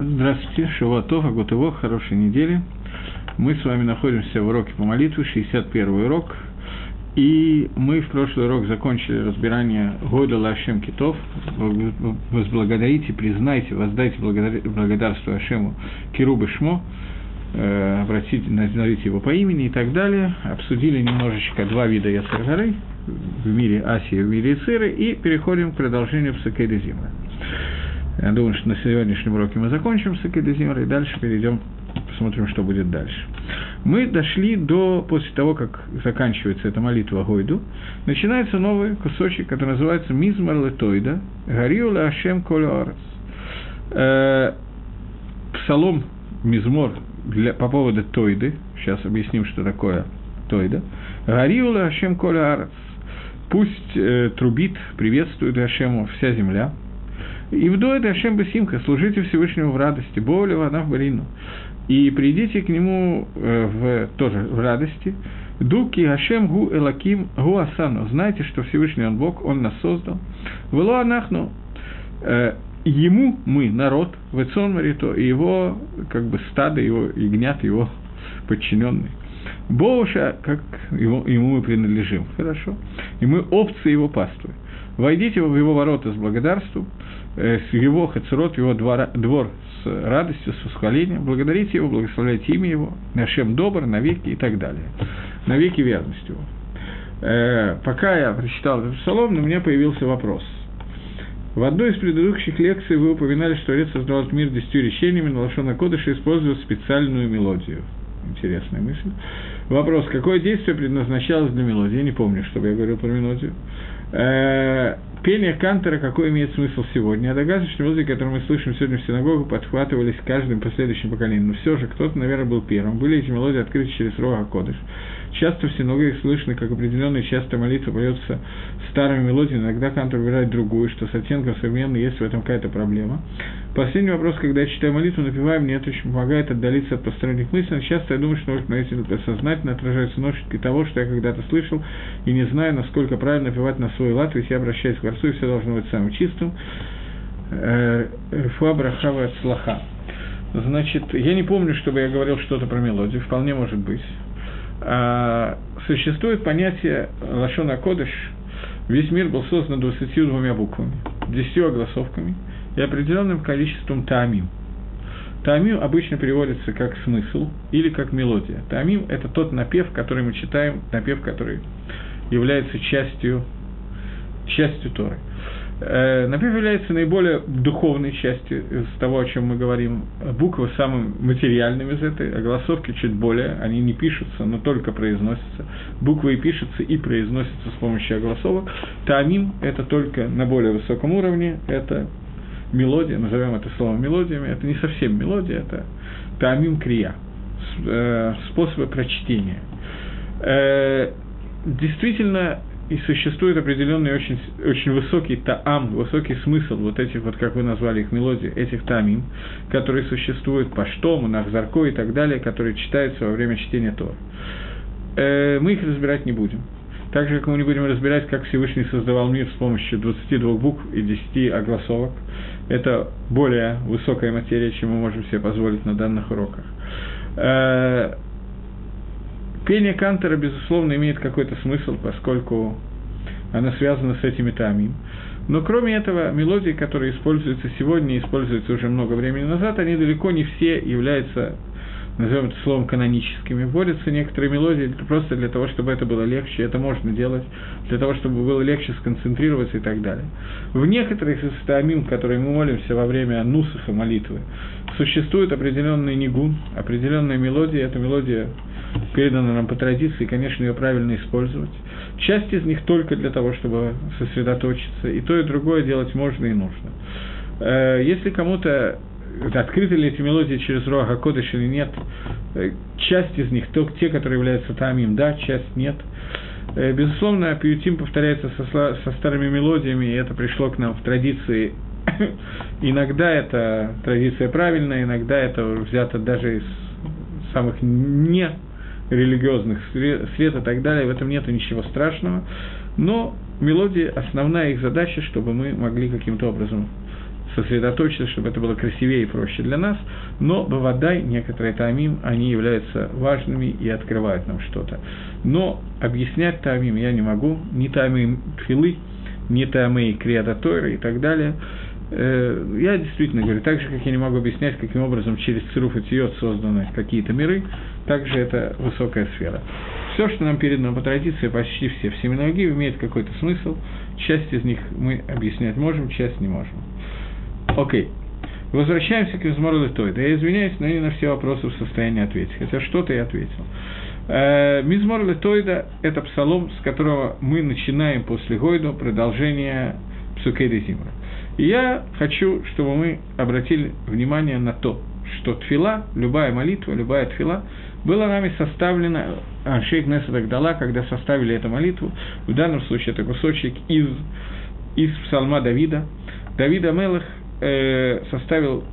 Здравствуйте, Шавуатов, Агутово, хорошей недели. Мы с вами находимся в уроке по молитве, 61 урок. И мы в прошлый урок закончили разбирание Года Лашем Китов. Возблагодарите, признайте, воздайте благодарство Ашему Кирубы Шмо, э, обратите, назовите его по имени и так далее. Обсудили немножечко два вида Яцергары в мире Асии в мире Ициры, и переходим к продолжению Псакейда Зимы. Я думаю, что на сегодняшнем уроке мы закончим с Акадезимрой, и дальше перейдем, посмотрим, что будет дальше. Мы дошли до, после того, как заканчивается эта молитва Гойду, начинается новый кусочек, который называется Мизмар Летойда, Гариу Ашем Колюарес. Э, псалом Мизмор для, по поводу Тойды, сейчас объясним, что такое Тойда. Гариу Ашем Колюарес. Пусть э, трубит, приветствует Ашему вся земля, и в дуэт Ашем Басимка, служите Всевышнему в радости, боли в Барину. И придите к нему э, в, тоже в радости. Дуки Ашем Гу Элаким Гу Асану. Знайте, что Всевышний Он Бог, Он нас создал. Вело Анахну. Э, ему мы, народ, Вецон Марито, и его как бы стадо, его ягнят, его подчиненные. Боуша, как его, ему мы принадлежим, хорошо. И мы овцы его паствы. Войдите в его ворота с благодарством, с его хацерот, его двора, двор с радостью, с восхвалением, благодарите его, благословляйте имя его, Нашем добр, навеки и так далее. Навеки верность его. Э, пока я прочитал этот псалом, у меня появился вопрос. В одной из предыдущих лекций вы упоминали, что Творец создал мир десятью речениями, но Лошона Кодыша используя специальную мелодию. Интересная мысль. Вопрос, какое действие предназначалось для мелодии? Я не помню, чтобы я говорил про мелодию. Э, пение Кантера какой имеет смысл сегодня? Догадываюсь, что музыки, которые мы слышим сегодня в синагогу, подхватывались каждым последующим поколением. Но все же кто-то, наверное, был первым. Были эти мелодии открыты через Рога Кодыш. Часто в синагоге слышно, как определенная часто молитва поется старыми мелодиями, иногда Кантор выбирает другую, что с оттенком современной есть в этом какая-то проблема. Последний вопрос, когда я читаю молитву, напеваю, мне это очень помогает отдалиться от посторонних мыслей. Часто я думаю, что может эти сознательно отражаются ножки того, что я когда-то слышал, и не знаю, насколько правильно напевать на свой лад, ведь я обращаюсь к Творцу, и все должно быть самым чистым. Э, Фуа Брахава от Слаха. Значит, я не помню, чтобы я говорил что-то про мелодию, вполне может быть. А, существует понятие Лашона Кодыш, весь мир был создан 22 буквами, 10 огласовками и определенным количеством таамим. Таамим обычно переводится как смысл или как мелодия. Таамим – это тот напев, который мы читаем, напев, который является частью, частью Торы. Э, напев является наиболее духовной частью из того, о чем мы говорим. Буквы самым материальным из этой, а голосовки чуть более, они не пишутся, но только произносятся. Буквы и пишутся, и произносятся с помощью огласовок. Таамим – это только на более высоком уровне, это мелодия, назовем это словом мелодиями, это не совсем мелодия, это таамим крия, э, способы прочтения. Э, действительно, и существует определенный очень, очень высокий таам, высокий смысл вот этих, вот как вы назвали их мелодии, этих тамим, которые существуют по штому, нахзарко и так далее, которые читаются во время чтения Тора. Э, мы их разбирать не будем. Так же, как мы не будем разбирать, как Всевышний создавал мир с помощью 22 букв и 10 огласовок. Это более высокая материя, чем мы можем себе позволить на данных уроках. Э, Пение Кантера, безусловно, имеет какой-то смысл, поскольку она связана с этими тамим. Но кроме этого, мелодии, которые используются сегодня и используются уже много времени назад, они далеко не все являются назовем это словом, каноническими. Вводятся некоторые мелодии просто для того, чтобы это было легче, это можно делать, для того, чтобы было легче сконцентрироваться и так далее. В некоторых из стамим, которые мы молимся во время нусаха молитвы, существует определенный нигун, определенная мелодия, эта мелодия передана нам по традиции, конечно, ее правильно использовать. Часть из них только для того, чтобы сосредоточиться, и то, и другое делать можно и нужно. Э, если кому-то открыты ли эти мелодии через Руаха Кодыш или нет. Э, часть из них, то, те, которые являются тамим, да, часть нет. Э, безусловно, пиютим повторяется со, со старыми мелодиями, и это пришло к нам в традиции. иногда это традиция правильная, иногда это взято даже из самых не религиозных сред и так далее, в этом нет ничего страшного, но мелодии, основная их задача, чтобы мы могли каким-то образом сосредоточиться, чтобы это было красивее и проще для нас, но Бавадай, некоторые тамим, они являются важными и открывают нам что-то. Но объяснять тамим я не могу, ни тамим филы, ни тамей криадатойры и так далее – я действительно говорю, так же, как я не могу объяснять, каким образом через Цируф и Тиот созданы какие-то миры, также это высокая сфера. Все, что нам передано по традиции, почти все в семинологии, имеет какой-то смысл. Часть из них мы объяснять можем, часть не можем. Окей. Возвращаемся к Измору Литойда. Я извиняюсь, но не на все вопросы в состоянии ответить, хотя что-то я ответил. Э, Мизмор Литойда – это псалом, с которого мы начинаем после Гойда продолжение Псукейда Зимра. И я хочу, чтобы мы обратили внимание на то, что тфила, любая молитва, любая тфила, была нами составлена, а, шейх Несет Агдала, когда составили эту молитву, в данном случае это кусочек из, из псалма Давида. Давида Мелах э, составил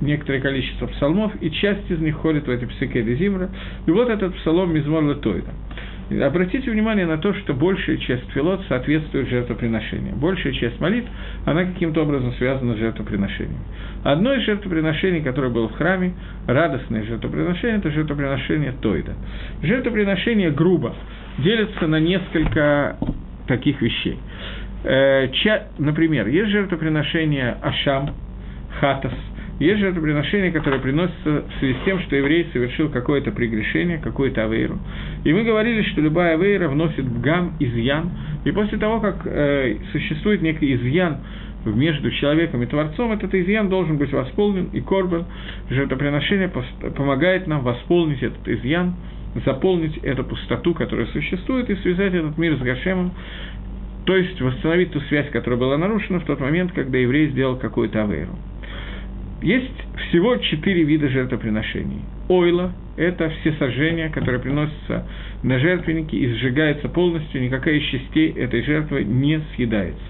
некоторое количество псалмов, и часть из них входит в эти псике Зимра. И вот этот псалом Мизмор Летойда. Обратите внимание на то, что большая часть филот соответствует жертвоприношению. Большая часть молитв, она каким-то образом связана с жертвоприношением. Одно из жертвоприношений, которое было в храме, радостное жертвоприношение, это жертвоприношение Тойда. Жертвоприношение грубо делится на несколько таких вещей. Э, например, есть жертвоприношение Ашам, Хатас – есть жертвоприношение, которое приносится в связи с тем, что еврей совершил какое-то прегрешение, какую-то авейру. И мы говорили, что любая авейра вносит бгам, изъян. И после того, как э, существует некий изъян между человеком и Творцом, этот изъян должен быть восполнен, и корбан, жертвоприношение, помогает нам восполнить этот изъян, заполнить эту пустоту, которая существует, и связать этот мир с Гашемом, то есть восстановить ту связь, которая была нарушена в тот момент, когда еврей сделал какую-то авейру. Есть всего четыре вида жертвоприношений. Ойла – это все сожжения, которые приносятся на жертвенники и сжигаются полностью, никакая из частей этой жертвы не съедается.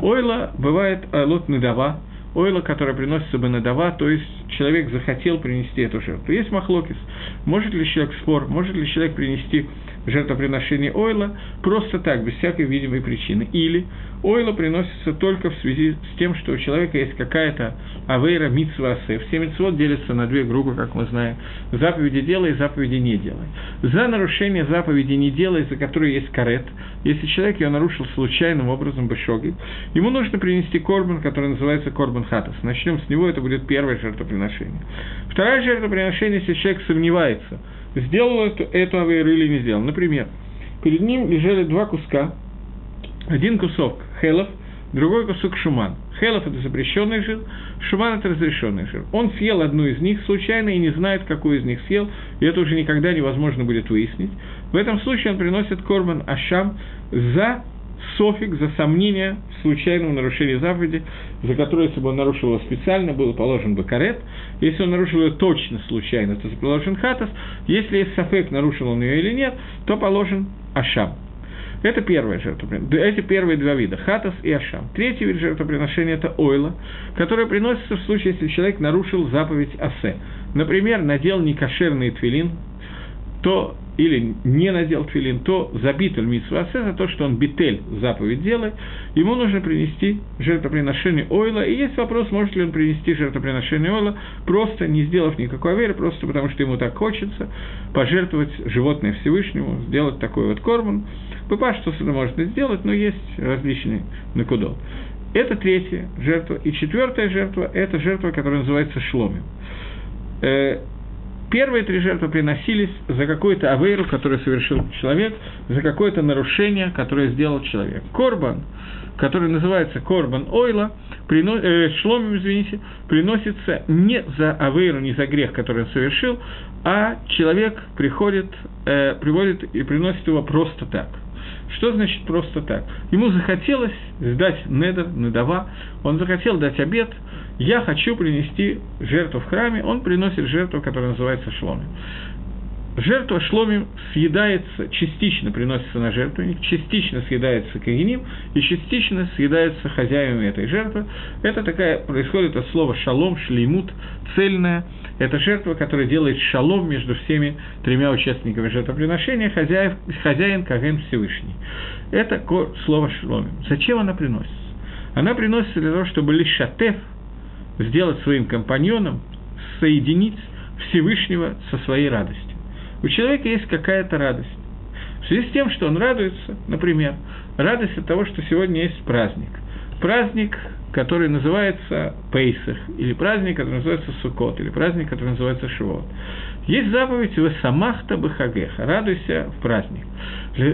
Ойла бывает айлот недава, ойла, которая приносится бы надава, то есть человек захотел принести эту жертву. Есть махлокис. Может ли человек спор, может ли человек принести жертвоприношение ойла просто так, без всякой видимой причины. Или ойла приносится только в связи с тем, что у человека есть какая-то авейра митсва асе. Все митцвот делятся на две группы, как мы знаем. Заповеди делай, заповеди не делай. За нарушение заповеди не делай, за которые есть карет, если человек ее нарушил случайным образом бешоги, ему нужно принести корбан, который называется корбан хатас. Начнем с него, это будет первое жертвоприношение. Второе жертвоприношение, если человек сомневается, сделал эту, авейру или не сделал. Например, перед ним лежали два куска, один кусок хелов, другой кусок шуман. Хелов – это запрещенный жир, шуман – это разрешенный жир. Он съел одну из них случайно и не знает, какую из них съел, и это уже никогда невозможно будет выяснить. В этом случае он приносит корбан ашам за софик, за сомнение в случайном нарушении заповеди, за которое, если бы он нарушил его специально, был положен бы карет. Если он нарушил ее точно случайно, то положен хатас. Если есть софек, нарушил он ее или нет, то положен ашам. Это первое жертвоприношение. Эти первые два вида – хатас и ашам. Третий вид жертвоприношения – это ойла, которое приносится в случае, если человек нарушил заповедь асе. Например, надел некошерный твилин, то или не надел твилин, то забит митсвасе за то, что он битель заповедь делает, ему нужно принести жертвоприношение ойла. И есть вопрос, может ли он принести жертвоприношение ойла, просто не сделав никакой веры, просто потому что ему так хочется пожертвовать животное Всевышнему, сделать такой вот корман. Папа что это можно сделать, но есть различные накудол. Это третья жертва. И четвертая жертва – это жертва, которая называется шломим. Первые три жертвы приносились за какую-то авейру, которую совершил человек, за какое-то нарушение, которое сделал человек. Корбан, который называется Корбан Ойла, прино, э, шломим, извините, приносится не за авейру, не за грех, который он совершил, а человек приходит, э, приводит и приносит его просто так – что значит просто так? Ему захотелось сдать недер, недава, он захотел дать обед, я хочу принести жертву в храме, он приносит жертву, которая называется шломим. Жертва шломим съедается, частично приносится на жертвенник, частично съедается кагиним и частично съедается хозяевами этой жертвы. Это такая, происходит от слова шалом, шлеймут, цельная. Это жертва, которая делает шалом между всеми тремя участниками жертвоприношения, хозяев, хозяин Каген Всевышний. Это слово шломим. Зачем она приносится? Она приносится для того, чтобы лишатев, сделать своим компаньоном, соединить Всевышнего со своей радостью. У человека есть какая-то радость. В связи с тем, что он радуется, например, радость от того, что сегодня есть праздник. Праздник, который называется Пейсах, или праздник, который называется Сукот, или праздник, который называется Шивот. Есть заповедь «Вы самахта бахагеха» – «Радуйся в праздник».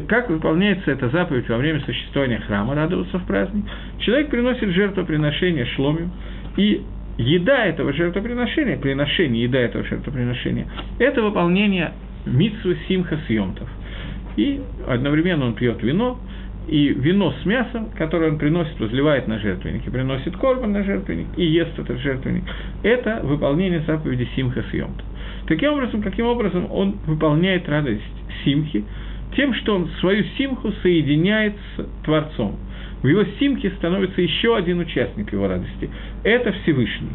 Как выполняется эта заповедь во время существования храма «Радоваться в праздник»? Человек приносит жертвоприношение шломим, и еда этого жертвоприношения, приношение еда этого жертвоприношения – это выполнение митсвы симха съемтов. И одновременно он пьет вино, и вино с мясом, которое он приносит, возливает на жертвенник, и приносит корбан на жертвенник, и ест этот жертвенник, это выполнение заповеди Симха Съемта. Таким образом, каким образом он выполняет радость Симхи? Тем, что он свою Симху соединяет с Творцом. В его Симхе становится еще один участник его радости. Это Всевышний.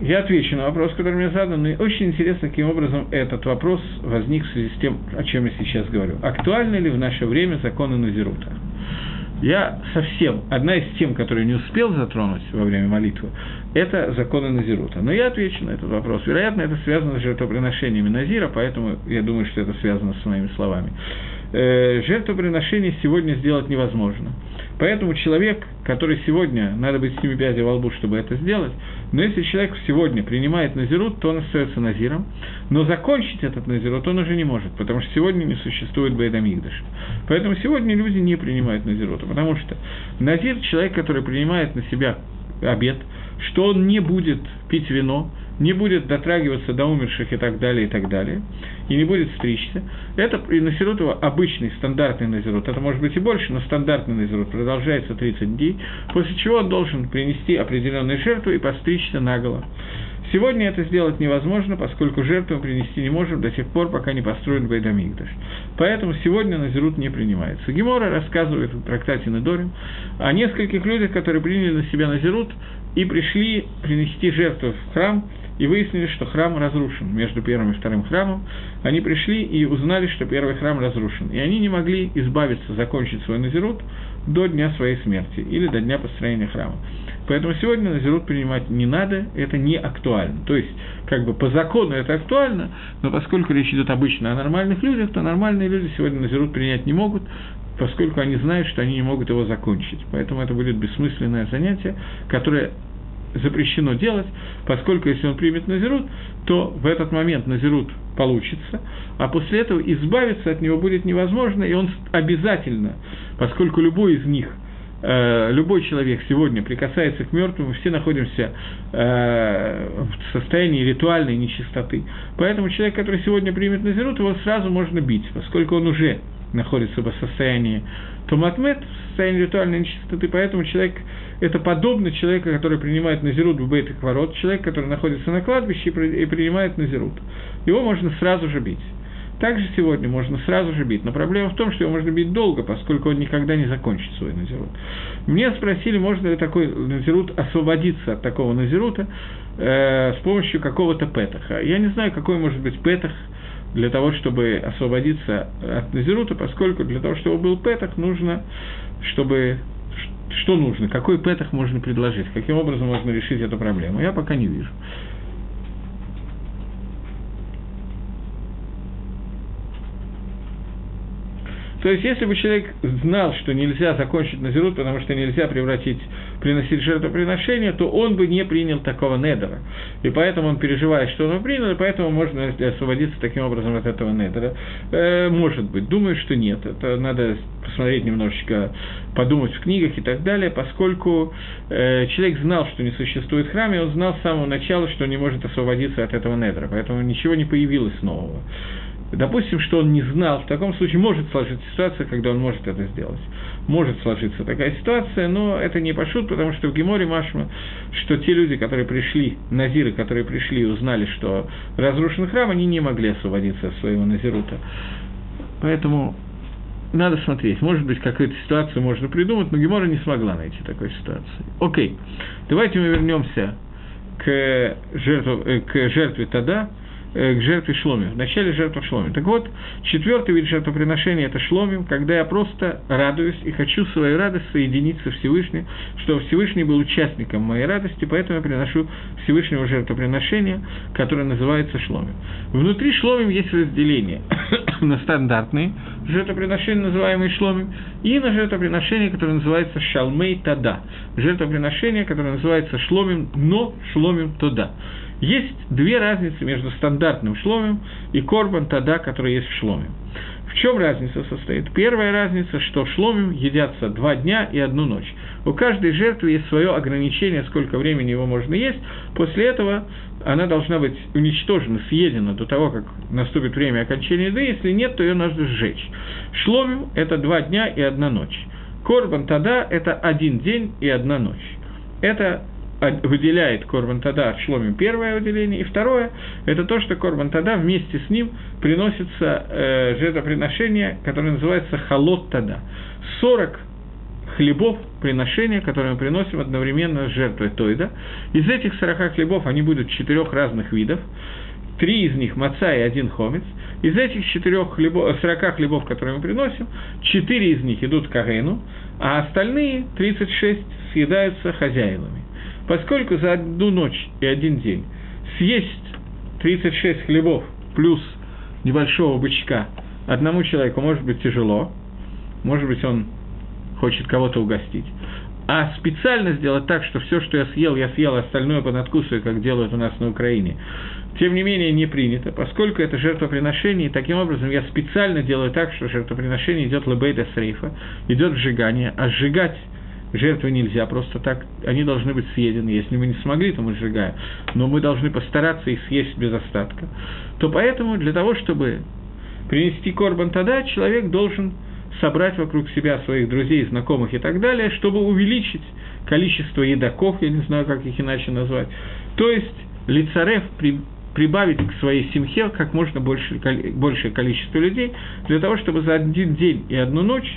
Я отвечу на вопрос, который мне задан, и очень интересно, каким образом этот вопрос возник в связи с тем, о чем я сейчас говорю. Актуальны ли в наше время законы Назирута? Я совсем, одна из тем, которую не успел затронуть во время молитвы, это законы Назирута. Но я отвечу на этот вопрос. Вероятно, это связано с жертвоприношениями Назира, поэтому я думаю, что это связано с моими словами. Э, жертвоприношение сегодня сделать невозможно. Поэтому человек, который сегодня, надо быть с ними пядей во лбу, чтобы это сделать, но если человек сегодня принимает назирут, то он остается назиром, но закончить этот назирут он уже не может, потому что сегодня не существует Бейдамигдаш. Поэтому сегодня люди не принимают назирута, потому что назир – человек, который принимает на себя обед, что он не будет пить вино, не будет дотрагиваться до умерших и так далее, и так далее, и не будет стричься. Это и назирут его обычный, стандартный назирут, это может быть и больше, но стандартный назирут продолжается 30 дней, после чего он должен принести определенную жертву и постричься наголо. Сегодня это сделать невозможно, поскольку жертву мы принести не можем до тех пор, пока не построен Байдамигдаш. Поэтому сегодня Назирут не принимается. Гемора рассказывает в трактате Недорим о нескольких людях, которые приняли на себя Назирут и пришли принести жертву в храм, и выяснили, что храм разрушен между первым и вторым храмом. Они пришли и узнали, что первый храм разрушен. И они не могли избавиться, закончить свой назирут до дня своей смерти или до дня построения храма. Поэтому сегодня назирут принимать не надо, это не актуально. То есть, как бы по закону это актуально, но поскольку речь идет обычно о нормальных людях, то нормальные люди сегодня назирут принять не могут, поскольку они знают, что они не могут его закончить. Поэтому это будет бессмысленное занятие, которое запрещено делать, поскольку если он примет Назирут, то в этот момент Назирут получится, а после этого избавиться от него будет невозможно, и он обязательно, поскольку любой из них э, – любой человек сегодня прикасается к мертвым, все находимся э, в состоянии ритуальной нечистоты. Поэтому человек, который сегодня примет Назирут, его сразу можно бить, поскольку он уже находится в состоянии Томатмет, в состоянии ритуальной нечистоты, поэтому человек это подобно человеку, который принимает назирут в бейт ворот, человек, который находится на кладбище и принимает назирут. Его можно сразу же бить. Также сегодня можно сразу же бить, но проблема в том, что его можно бить долго, поскольку он никогда не закончит свой назирут. Мне спросили, можно ли такой назирут освободиться от такого назирута э, с помощью какого-то петаха. Я не знаю, какой может быть петах для того, чтобы освободиться от назирута, поскольку для того, чтобы был петах, нужно, чтобы что нужно, какой петах можно предложить, каким образом можно решить эту проблему, я пока не вижу. То есть, если бы человек знал, что нельзя закончить назирут, потому что нельзя превратить, приносить жертвоприношение, то он бы не принял такого недера. И поэтому он переживает, что он принял, и поэтому можно освободиться таким образом от этого недера. Э, может быть. Думаю, что нет. Это надо посмотреть немножечко, подумать в книгах и так далее, поскольку э, человек знал, что не существует храм, и он знал с самого начала, что не может освободиться от этого недера. Поэтому ничего не появилось нового. Допустим, что он не знал, в таком случае может сложиться ситуация, когда он может это сделать. Может сложиться такая ситуация, но это не пошут, потому что в Геморе Машма, что те люди, которые пришли, назиры, которые пришли и узнали, что разрушен храм, они не могли освободиться от своего назирута. Поэтому надо смотреть. Может быть, какую-то ситуацию можно придумать, но Гемора не смогла найти такой ситуации. Окей, давайте мы вернемся к, жертву, э, к жертве Тада. Э, к жертве шломим, в начале жертвы шломим. Так вот, четвертый вид жертвоприношения – это шломим, когда я просто радуюсь и хочу свою радость соединить со Всевышним, что Всевышний был участником моей радости, поэтому я приношу Всевышнего жертвоприношения, которое называется шломим. Внутри шломим есть разделение на стандартные жертвоприношения, называемые шломим, и на жертвоприношение, которое называется шалмей тада, жертвоприношение, которое называется шломим, но шломим тода. Есть две разницы между стандартным шломим и корбан тада, который есть в шломе. В чем разница состоит? Первая разница, что в шломим едятся два дня и одну ночь. У каждой жертвы есть свое ограничение, сколько времени его можно есть. После этого она должна быть уничтожена, съедена до того, как наступит время окончания еды. Если нет, то ее нужно сжечь. Шломим – это два дня и одна ночь. Корбан Тада – это один день и одна ночь. Это выделяет Корбан Тада Шломим первое выделение, и второе – это то, что Корбан Тада вместе с ним приносится э, жертвоприношение, которое называется Халот Тада. 40 хлебов приношения, которые мы приносим одновременно с жертвой Тойда. Из этих 40 хлебов они будут четырех разных видов. Три из них маца и один хомец. Из этих четырех хлебов, 40 хлебов, которые мы приносим, четыре из них идут к Арену, а остальные 36 съедаются хозяинами. Поскольку за одну ночь и один день съесть 36 хлебов плюс небольшого бычка одному человеку может быть тяжело, может быть, он хочет кого-то угостить, а специально сделать так, что все, что я съел, я съел, а остальное понадкусываю, как делают у нас на Украине, тем не менее не принято, поскольку это жертвоприношение, и таким образом я специально делаю так, что жертвоприношение идет лебейда срейфа, идет сжигание, а сжигать жертвы нельзя просто так, они должны быть съедены. Если мы не смогли, то мы сжигаем. Но мы должны постараться их съесть без остатка. То поэтому для того, чтобы принести корбан тогда, человек должен собрать вокруг себя своих друзей, знакомых и так далее, чтобы увеличить количество едоков, я не знаю, как их иначе назвать. То есть лицарев при, прибавить к своей семье как можно больше, большее количество людей, для того, чтобы за один день и одну ночь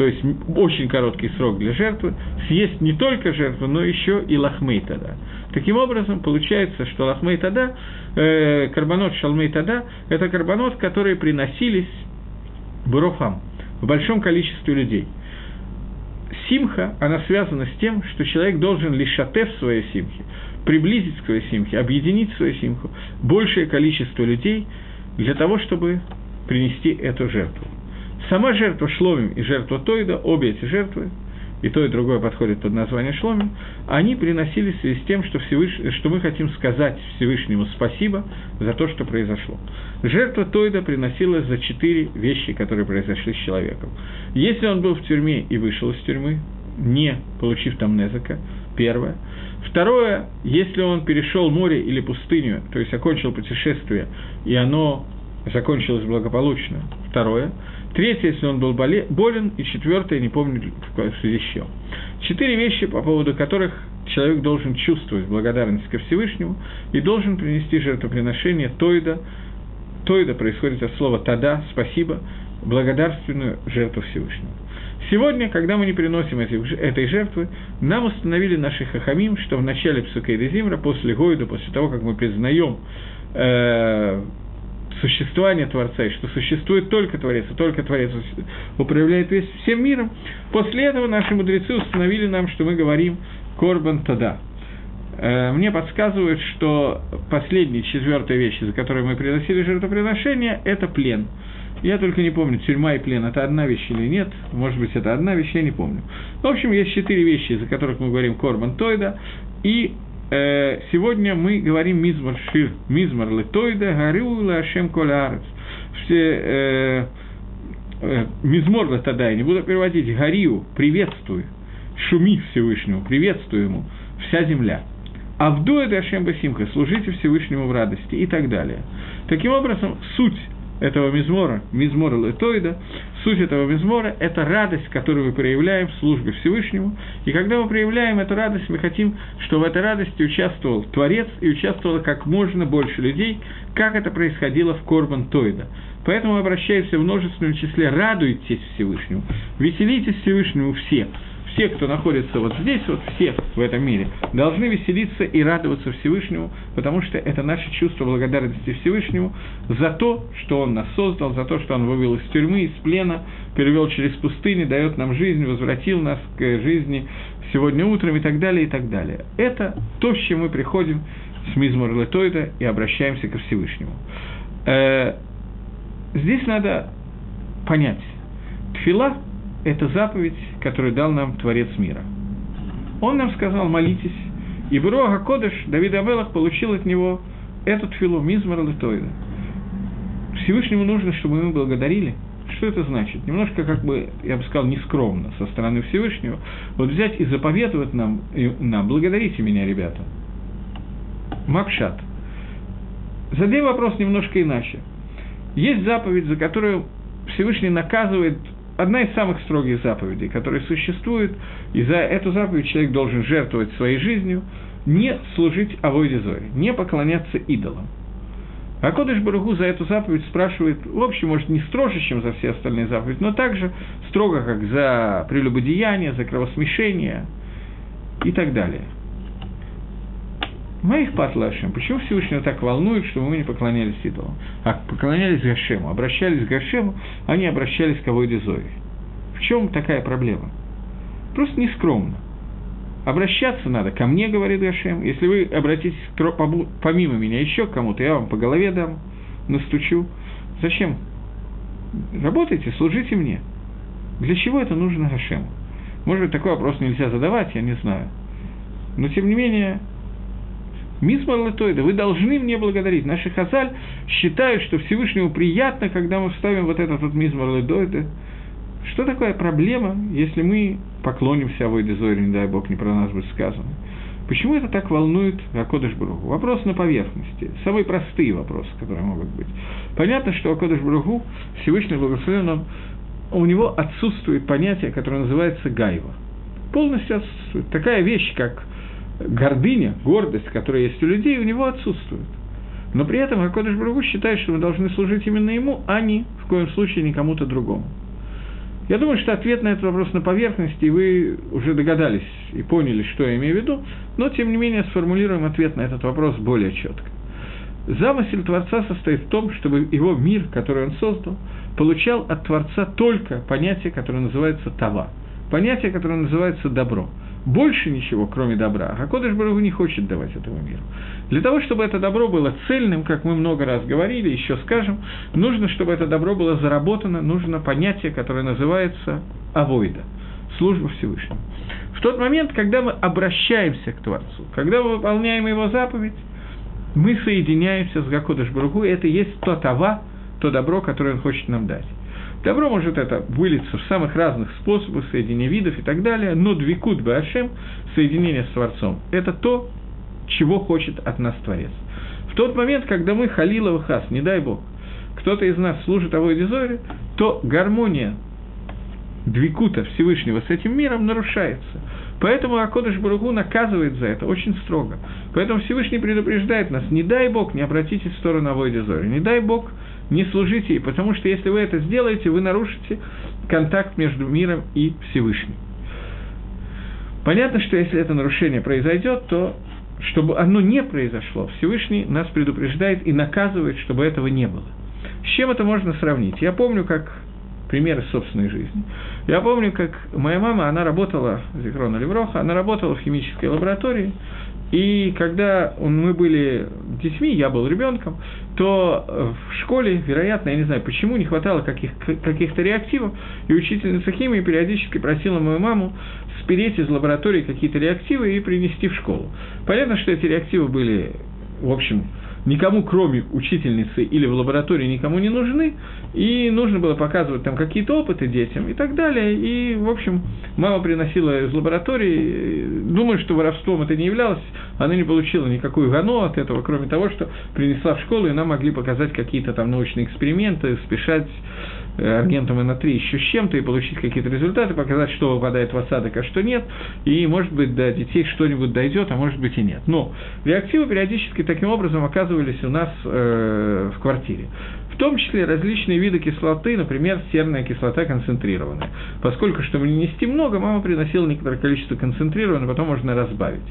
то есть очень короткий срок для жертвы, съесть не только жертву, но еще и лахмей тада. Таким образом, получается, что лахмей тада, э, карбонот шалмей тада, это карбонот, которые приносились бурофам, в большом количестве людей. Симха, она связана с тем, что человек должен лишь в своей симхе, приблизить к своей объединить свою симху, большее количество людей для того, чтобы принести эту жертву. Сама жертва Шломим и жертва Тойда, обе эти жертвы, и то, и другое подходит под название Шломим, они приносились в связи с тем, что, Всевыш... что мы хотим сказать Всевышнему спасибо за то, что произошло. Жертва Тойда приносилась за четыре вещи, которые произошли с человеком. Если он был в тюрьме и вышел из тюрьмы, не получив там Незака, первое. Второе, если он перешел море или пустыню, то есть окончил путешествие, и оно закончилось благополучно. Второе. Третье, если он был болен, и четвертое, не помню, с чем. Четыре вещи, по поводу которых человек должен чувствовать благодарность ко Всевышнему и должен принести жертвоприношение Тойда. Тойда происходит от слова «тада», «спасибо», благодарственную жертву Всевышнему. Сегодня, когда мы не приносим эти, этой жертвы, нам установили наши хахамим, что в начале Псукейда Зимра, после Гойда, после того, как мы признаем э, существование Творца, и что существует только Творец, и только Творец управляет весь всем миром, после этого наши мудрецы установили нам, что мы говорим «Корбан Тада». Э, мне подсказывают, что последняя, четвертая вещь, за которой мы приносили жертвоприношение, это плен. Я только не помню, тюрьма и плен – это одна вещь или нет. Может быть, это одна вещь, я не помню. В общем, есть четыре вещи, за которых мы говорим Корбан Тойда. И сегодня мы говорим Мизмар Шир, Мизмар Летойда, Гарю Лашем Колярец. Все э, э, Мизмор тогда я не буду переводить, Гарию, приветствую, шуми Всевышнему, приветствую ему, вся земля. Авду это Ашем Басимха, служите Всевышнему в радости и так далее. Таким образом, суть этого мизмора, мизмора летоида, суть этого мизмора – это радость, которую мы проявляем в службе Всевышнему. И когда мы проявляем эту радость, мы хотим, чтобы в этой радости участвовал Творец и участвовало как можно больше людей, как это происходило в Корбан Тойда. Поэтому обращаемся в множественном числе «радуйтесь Всевышнему», «веселитесь Всевышнему все», все, кто находится вот здесь, вот все в этом мире, должны веселиться и радоваться Всевышнему, потому что это наше чувство благодарности Всевышнему за то, что Он нас создал, за то, что Он вывел из тюрьмы, из плена, перевел через пустыни, дает нам жизнь, возвратил нас к жизни сегодня утром и так далее, и так далее. Это то, с чем мы приходим с Мизмор Летойда и обращаемся ко Всевышнему. Э, здесь надо понять, Тфила – это заповедь, которую дал нам Творец мира. Он нам сказал, молитесь, и Бруага Кодыш, Давид Абелах, получил от него эту тфилу, Мизмар Летойда. Всевышнему нужно, чтобы мы благодарили. Что это значит? Немножко, как бы, я бы сказал, нескромно со стороны Всевышнего. Вот взять и заповедовать нам, и нам благодарите меня, ребята. Макшат. Задай вопрос немножко иначе. Есть заповедь, за которую Всевышний наказывает одна из самых строгих заповедей, которая существует, и за эту заповедь человек должен жертвовать своей жизнью, не служить авойде не поклоняться идолам. А Кодыш Баругу за эту заповедь спрашивает, в общем, может, не строже, чем за все остальные заповеди, но также строго, как за прелюбодеяние, за кровосмешение и так далее. Моих патлашем, почему Всевышнего так волнует, что мы не поклонялись идолам? А поклонялись Гашему, обращались к Гашему, а не обращались к Авойде Зои. В чем такая проблема? Просто нескромно. Обращаться надо ко мне, говорит Гашем. Если вы обратитесь помимо меня еще к кому-то, я вам по голове дам, настучу. Зачем? Работайте, служите мне. Для чего это нужно Гашему? Может быть, такой вопрос нельзя задавать, я не знаю. Но, тем не менее, Мисмар Латойда, вы должны мне благодарить. Наши хазаль считают, что Всевышнему приятно, когда мы вставим вот этот вот Мисмар Латойда. Что такое проблема, если мы поклонимся Авойде Зоре, не дай Бог, не про нас будет сказано? Почему это так волнует Акодыш Бругу? Вопрос на поверхности. Самые простые вопросы, которые могут быть. Понятно, что Акодыш Бругу, Всевышний Благословен, он, у него отсутствует понятие, которое называется гайва. Полностью отсутствует. Такая вещь, как гордыня, гордость, которая есть у людей, у него отсутствует. Но при этом Акодыш Бругу считает, что мы должны служить именно ему, а не в коем случае не кому-то другому. Я думаю, что ответ на этот вопрос на поверхности, и вы уже догадались и поняли, что я имею в виду, но, тем не менее, сформулируем ответ на этот вопрос более четко. Замысел Творца состоит в том, чтобы его мир, который он создал, получал от Творца только понятие, которое называется «тава», понятие, которое называется «добро» больше ничего, кроме добра, а Кодыш Барагу не хочет давать этому миру. Для того, чтобы это добро было цельным, как мы много раз говорили, еще скажем, нужно, чтобы это добро было заработано, нужно понятие, которое называется авойда, служба Всевышнему. В тот момент, когда мы обращаемся к Творцу, когда мы выполняем его заповедь, мы соединяемся с Гакодыш Барагу, и это и есть то тава, то добро, которое он хочет нам дать. Добро может это вылиться в самых разных способах, соединения видов и так далее, но двикут башем, соединение с Творцом, это то, чего хочет от нас Творец. В тот момент, когда мы халила хас, не дай Бог, кто-то из нас служит Авой Дизоре, то гармония двикута Всевышнего с этим миром нарушается. Поэтому Акодыш Баругу наказывает за это очень строго. Поэтому Всевышний предупреждает нас, не дай Бог, не обратитесь в сторону Авой Дизоре, не дай Бог, не служите ей, потому что если вы это сделаете, вы нарушите контакт между миром и Всевышним. Понятно, что если это нарушение произойдет, то чтобы оно не произошло, Всевышний нас предупреждает и наказывает, чтобы этого не было. С чем это можно сравнить? Я помню, как примеры собственной жизни. Я помню, как моя мама, она работала, Зикрона Левроха, она работала в химической лаборатории, и когда мы были детьми, я был ребенком, то в школе, вероятно, я не знаю почему, не хватало каких- каких-то реактивов, и учительница химии периодически просила мою маму спереть из лаборатории какие-то реактивы и принести в школу. Понятно, что эти реактивы были, в общем, никому, кроме учительницы или в лаборатории, никому не нужны, и нужно было показывать там какие-то опыты детям и так далее. И, в общем, мама приносила из лаборатории, думаю, что воровством это не являлось, она не получила никакую гану от этого, кроме того, что принесла в школу, и нам могли показать какие-то там научные эксперименты, спешать Э, аргентом НА3 еще с чем-то и получить какие-то результаты, показать, что выпадает в осадок, а что нет, и, может быть, до детей что-нибудь дойдет, а может быть и нет. Но реактивы периодически таким образом оказывались у нас э, в квартире. Том числе различные виды кислоты, например, серная кислота концентрированная. Поскольку, чтобы не нести много, мама приносила некоторое количество концентрированного, потом можно разбавить.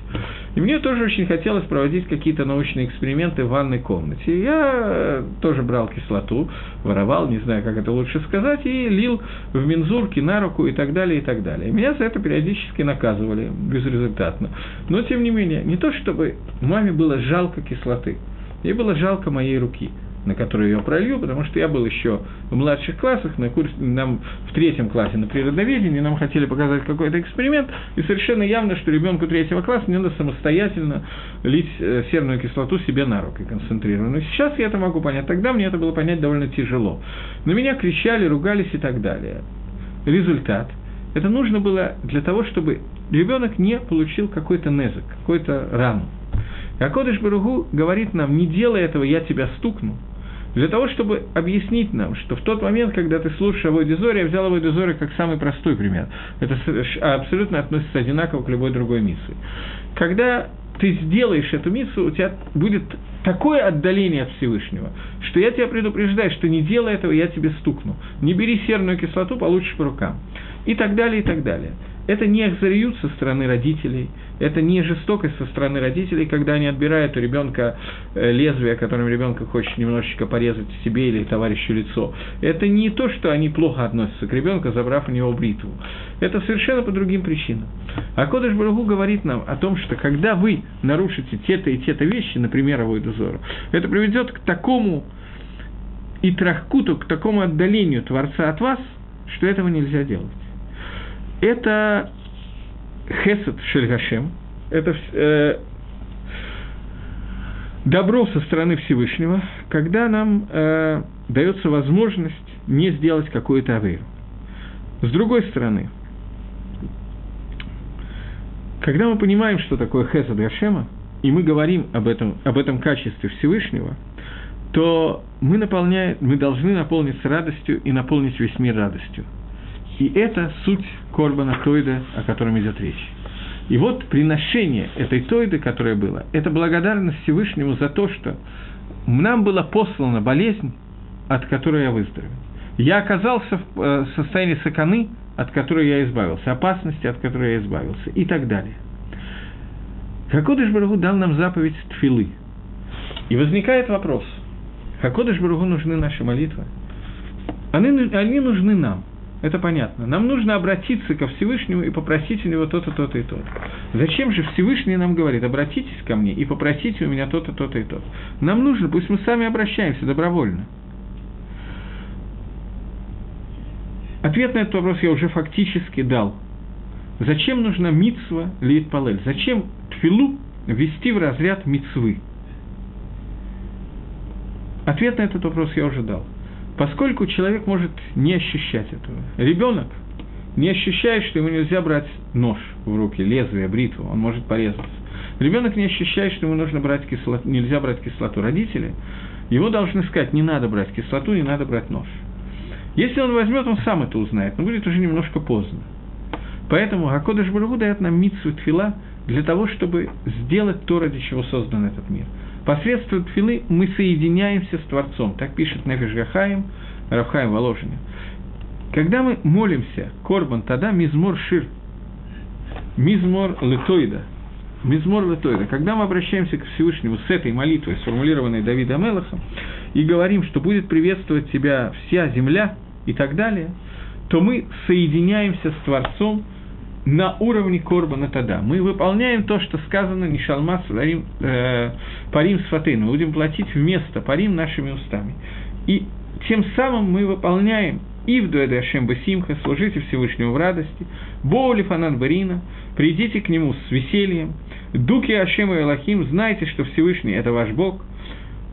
И мне тоже очень хотелось проводить какие-то научные эксперименты в ванной комнате. Я тоже брал кислоту, воровал, не знаю, как это лучше сказать, и лил в мензурки на руку и так далее, и так далее. Меня за это периодически наказывали безрезультатно. Но, тем не менее, не то чтобы маме было жалко кислоты, ей было жалко моей руки – на которую я пролью, потому что я был еще в младших классах, на курсе, нам в третьем классе на природоведении, нам хотели показать какой-то эксперимент, и совершенно явно, что ребенку третьего класса не надо самостоятельно лить э, серную кислоту себе на руки концентрированную. Сейчас я это могу понять, тогда мне это было понять довольно тяжело. На меня кричали, ругались и так далее. Результат. Это нужно было для того, чтобы ребенок не получил какой-то незык, какую-то рану. А Кодыш Баругу говорит нам, не делай этого, я тебя стукну – для того, чтобы объяснить нам, что в тот момент, когда ты слушаешь Авойди Зори, я взял Авойди Зори как самый простой пример. Это абсолютно относится одинаково к любой другой миссии. Когда ты сделаешь эту миссу, у тебя будет такое отдаление от Всевышнего, что я тебя предупреждаю, что не делай этого, я тебе стукну. Не бери серную кислоту, получишь по рукам. И так далее, и так далее. Это не экзариют со стороны родителей, это не жестокость со стороны родителей, когда они отбирают у ребенка э, лезвие, которым ребенка хочет немножечко порезать себе или товарищу лицо. Это не то, что они плохо относятся к ребенку, забрав у него бритву. Это совершенно по другим причинам. А Кодыш Барагу говорит нам о том, что когда вы нарушите те-то и те-то вещи, например, Авойдузору, это приведет к такому и трахкуту, к такому отдалению Творца от вас, что этого нельзя делать это хесед шельгашем, это э, добро со стороны Всевышнего, когда нам э, дается возможность не сделать какую-то авейру. С другой стороны, когда мы понимаем, что такое хесед Гашема, и мы говорим об этом, об этом качестве Всевышнего, то мы, наполняем, мы должны наполниться радостью и наполнить весь мир радостью – и это суть Корбана Тойда, о котором идет речь. И вот приношение этой Тойды, которое было, это благодарность Всевышнему за то, что нам была послана болезнь, от которой я выздоровел. Я оказался в э, состоянии саканы, от которой я избавился, опасности, от которой я избавился, и так далее. Хакодыш Барагу дал нам заповедь Тфилы. И возникает вопрос, Хакодыш Барагу нужны наши молитвы? Они, они нужны нам. Это понятно. Нам нужно обратиться ко Всевышнему и попросить у него то-то, то-то и то-то. Зачем же Всевышний нам говорит, обратитесь ко мне и попросите у меня то-то, то-то и то-то. Нам нужно, пусть мы сами обращаемся добровольно. Ответ на этот вопрос я уже фактически дал. Зачем нужна мицва лит палель? Зачем тфилу ввести в разряд мицвы? Ответ на этот вопрос я уже дал поскольку человек может не ощущать этого. Ребенок не ощущает, что ему нельзя брать нож в руки, лезвие, бритву, он может порезаться. Ребенок не ощущает, что ему нужно брать кислоту, нельзя брать кислоту. Родители ему должны сказать, не надо брать кислоту, не надо брать нож. Если он возьмет, он сам это узнает, но будет уже немножко поздно. Поэтому Акодыш Барагу дает нам митсу тфила для того, чтобы сделать то, ради чего создан этот мир – Посредством тфилы мы соединяемся с Творцом. Так пишет Нефиш Гахаим, Равхаим Воложине. Когда мы молимся, Корбан, тогда мизмор шир, мизмор летоида, мизмор летоида, когда мы обращаемся к Всевышнему с этой молитвой, сформулированной Давидом Мелахом, и говорим, что будет приветствовать тебя вся земля и так далее, то мы соединяемся с Творцом – на уровне Корбана Тада. Мы выполняем то, что сказано Нишалмас Парим, э, парим Сфатейн. Мы будем платить вместо Парим нашими устами. И тем самым мы выполняем Ивду Эдашем Басимха, служите Всевышнему в радости, Боули Фанан Барина, придите к нему с весельем, Дуки Ашем Элахим, знайте, что Всевышний – это ваш Бог,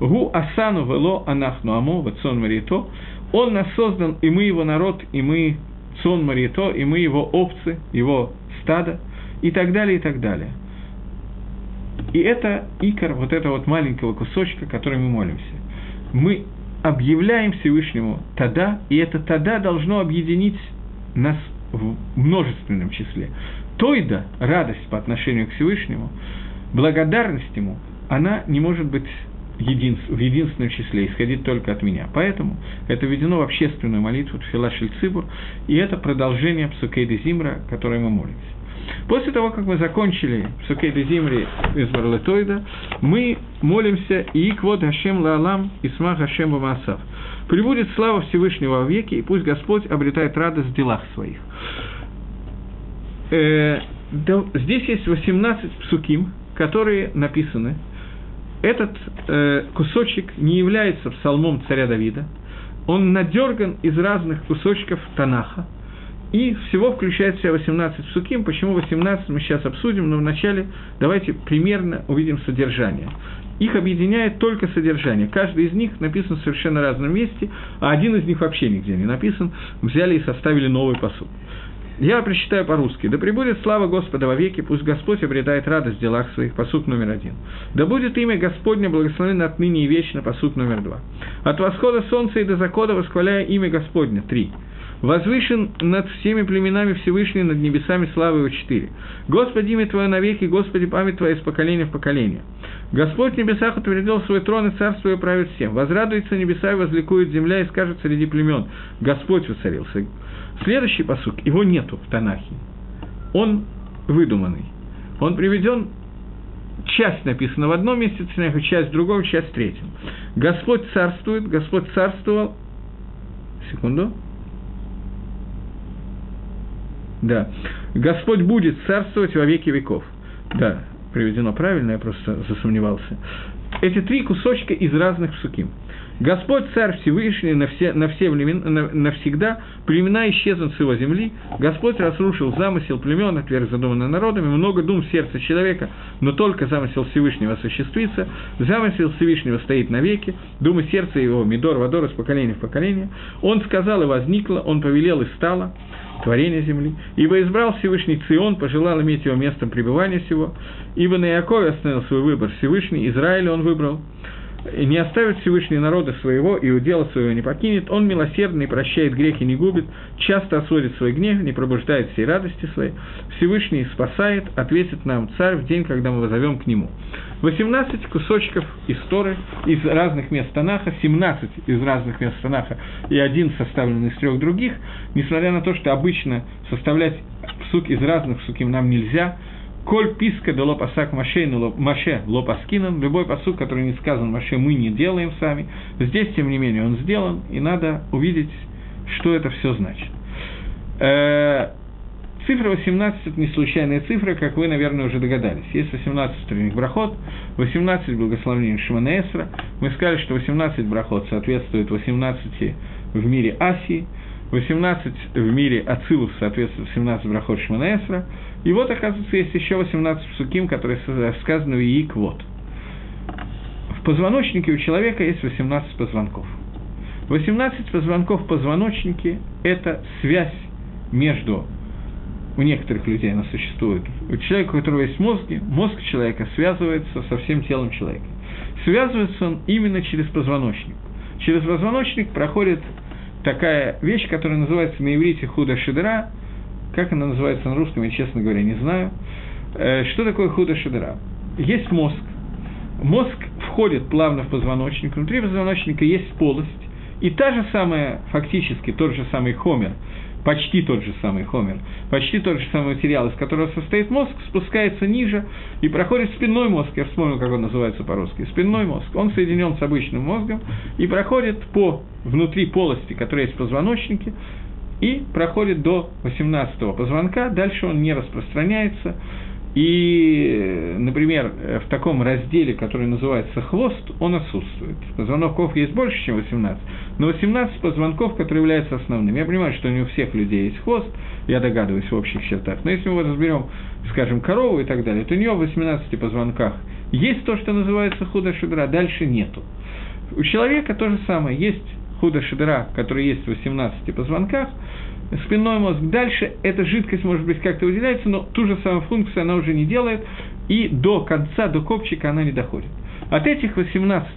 Гу Асану Вело Анахну Амо, Вацон Марито, Он нас создан, и мы его народ, и мы сон Марито, и мы его овцы, его стадо, и так далее, и так далее. И это икор вот этого вот маленького кусочка, который мы молимся. Мы объявляем Всевышнему тогда, и это тогда должно объединить нас в множественном числе. Тойда, радость по отношению к Всевышнему, благодарность ему, она не может быть един, в единственном числе, исходить только от меня. Поэтому это введено в общественную молитву Тфилашель Цибур, и это продолжение Псукейда Зимра, которое мы молимся. После того, как мы закончили Псукейда Зимри из Барлетоида, мы молимся и квот Хашем Лаалам и Смах Хашем Бамасав. Прибудет слава Всевышнего во веки, и пусть Господь обретает радость в делах своих. Э, да, здесь есть 18 псуким, которые написаны. Этот э, кусочек не является псалмом царя Давида. Он надерган из разных кусочков Танаха. И всего включает в себя 18 псуким. Почему 18 мы сейчас обсудим, но вначале давайте примерно увидим содержание. Их объединяет только содержание. Каждый из них написан в совершенно разном месте, а один из них вообще нигде не написан. Взяли и составили новый посуд. Я прочитаю по-русски. «Да пребудет слава Господа во веки, пусть Господь обретает радость в делах своих». Посуд номер один. «Да будет имя Господне благословено отныне и вечно». Посуд номер два. «От восхода солнца и до закона восхваляя имя Господне». Три. Возвышен над всеми племенами Всевышний, над небесами славы его четыре. Господи, имя Твое навеки, Господи, память Твоя из поколения в поколение. Господь в небесах утвердил свой трон, и царство и правит всем. Возрадуется небеса и возликует земля, и скажет среди племен, Господь воцарился. Следующий посук, его нету в Танахе. Он выдуманный. Он приведен часть написана в одном месте, часть в другом, часть в третьем. Господь царствует, Господь царствовал. Секунду. Да. Господь будет царствовать во веки веков. Да, приведено правильно, я просто засомневался. Эти три кусочка из разных псуким. Господь Царь Всевышний на все, на все времена, на, навсегда, племена исчезнут с его земли, Господь разрушил замысел племен, отверг задуманный народами, много дум в сердце человека, но только замысел Всевышнего осуществится, замысел Всевышнего стоит навеки, думы сердца его, Мидор, Вадор, из поколения в поколение. Он сказал и возникло, он повелел и стало, творение земли. Ибо избрал Всевышний Цион, пожелал иметь его местом пребывания всего. Ибо на Якове остановил свой выбор Всевышний, Израиль он выбрал не оставит Всевышний народа своего и удела своего не покинет, он милосердный, прощает грехи, не губит, часто осводит свой гнев, не пробуждает всей радости своей. Всевышний спасает, ответит нам царь в день, когда мы возовем к нему. 18 кусочков истории из разных мест Танаха, 17 из разных мест Танаха и один составлен из трех других, несмотря на то, что обычно составлять псук из разных псуким нам нельзя – Коль писка до лопасак Маше, Маше лопаскинан, любой посуд, который не сказан Маше, мы не делаем сами. Здесь, тем не менее, он сделан, и надо увидеть, что это все значит. Э, цифра 18 – это не случайная цифра, как вы, наверное, уже догадались. Есть 18 утренних брахот, 18 благословений Шиманесра. Мы сказали, что 18 брахот соответствует 18 в мире Асии, 18 в мире Ацилус соответствует 17 брахот Шиманесра – и вот, оказывается, есть еще 18 псуким, которые сказаны в Ииквот. В позвоночнике у человека есть 18 позвонков. 18 позвонков в позвоночнике – это связь между у некоторых людей она существует. У человека, у которого есть мозги, мозг человека связывается со всем телом человека. Связывается он именно через позвоночник. Через позвоночник проходит такая вещь, которая называется на иврите худа шедера, как она называется на русском, я, честно говоря, не знаю. Э, что такое худо шедра? Есть мозг. Мозг входит плавно в позвоночник. Внутри позвоночника есть полость. И та же самая, фактически, тот же самый хомер, почти тот же самый хомер, почти тот же самый материал, из которого состоит мозг, спускается ниже и проходит спинной мозг, я вспомнил, как он называется по-русски, спинной мозг, он соединен с обычным мозгом и проходит по внутри полости, которая есть в позвоночнике, и проходит до 18-го позвонка, дальше он не распространяется. И, например, в таком разделе, который называется хвост, он отсутствует. Позвонков есть больше, чем 18, но 18 позвонков, которые являются основными. Я понимаю, что не у всех людей есть хвост, я догадываюсь в общих чертах, но если мы разберем, скажем, корову и так далее, то у нее в 18 позвонках есть то, что называется худо-шедра, дальше нету. У человека то же самое, есть худа шедера, который есть в 18 позвонках, спинной мозг дальше, эта жидкость, может быть, как-то выделяется, но ту же самую функцию она уже не делает, и до конца, до копчика она не доходит. От этих 18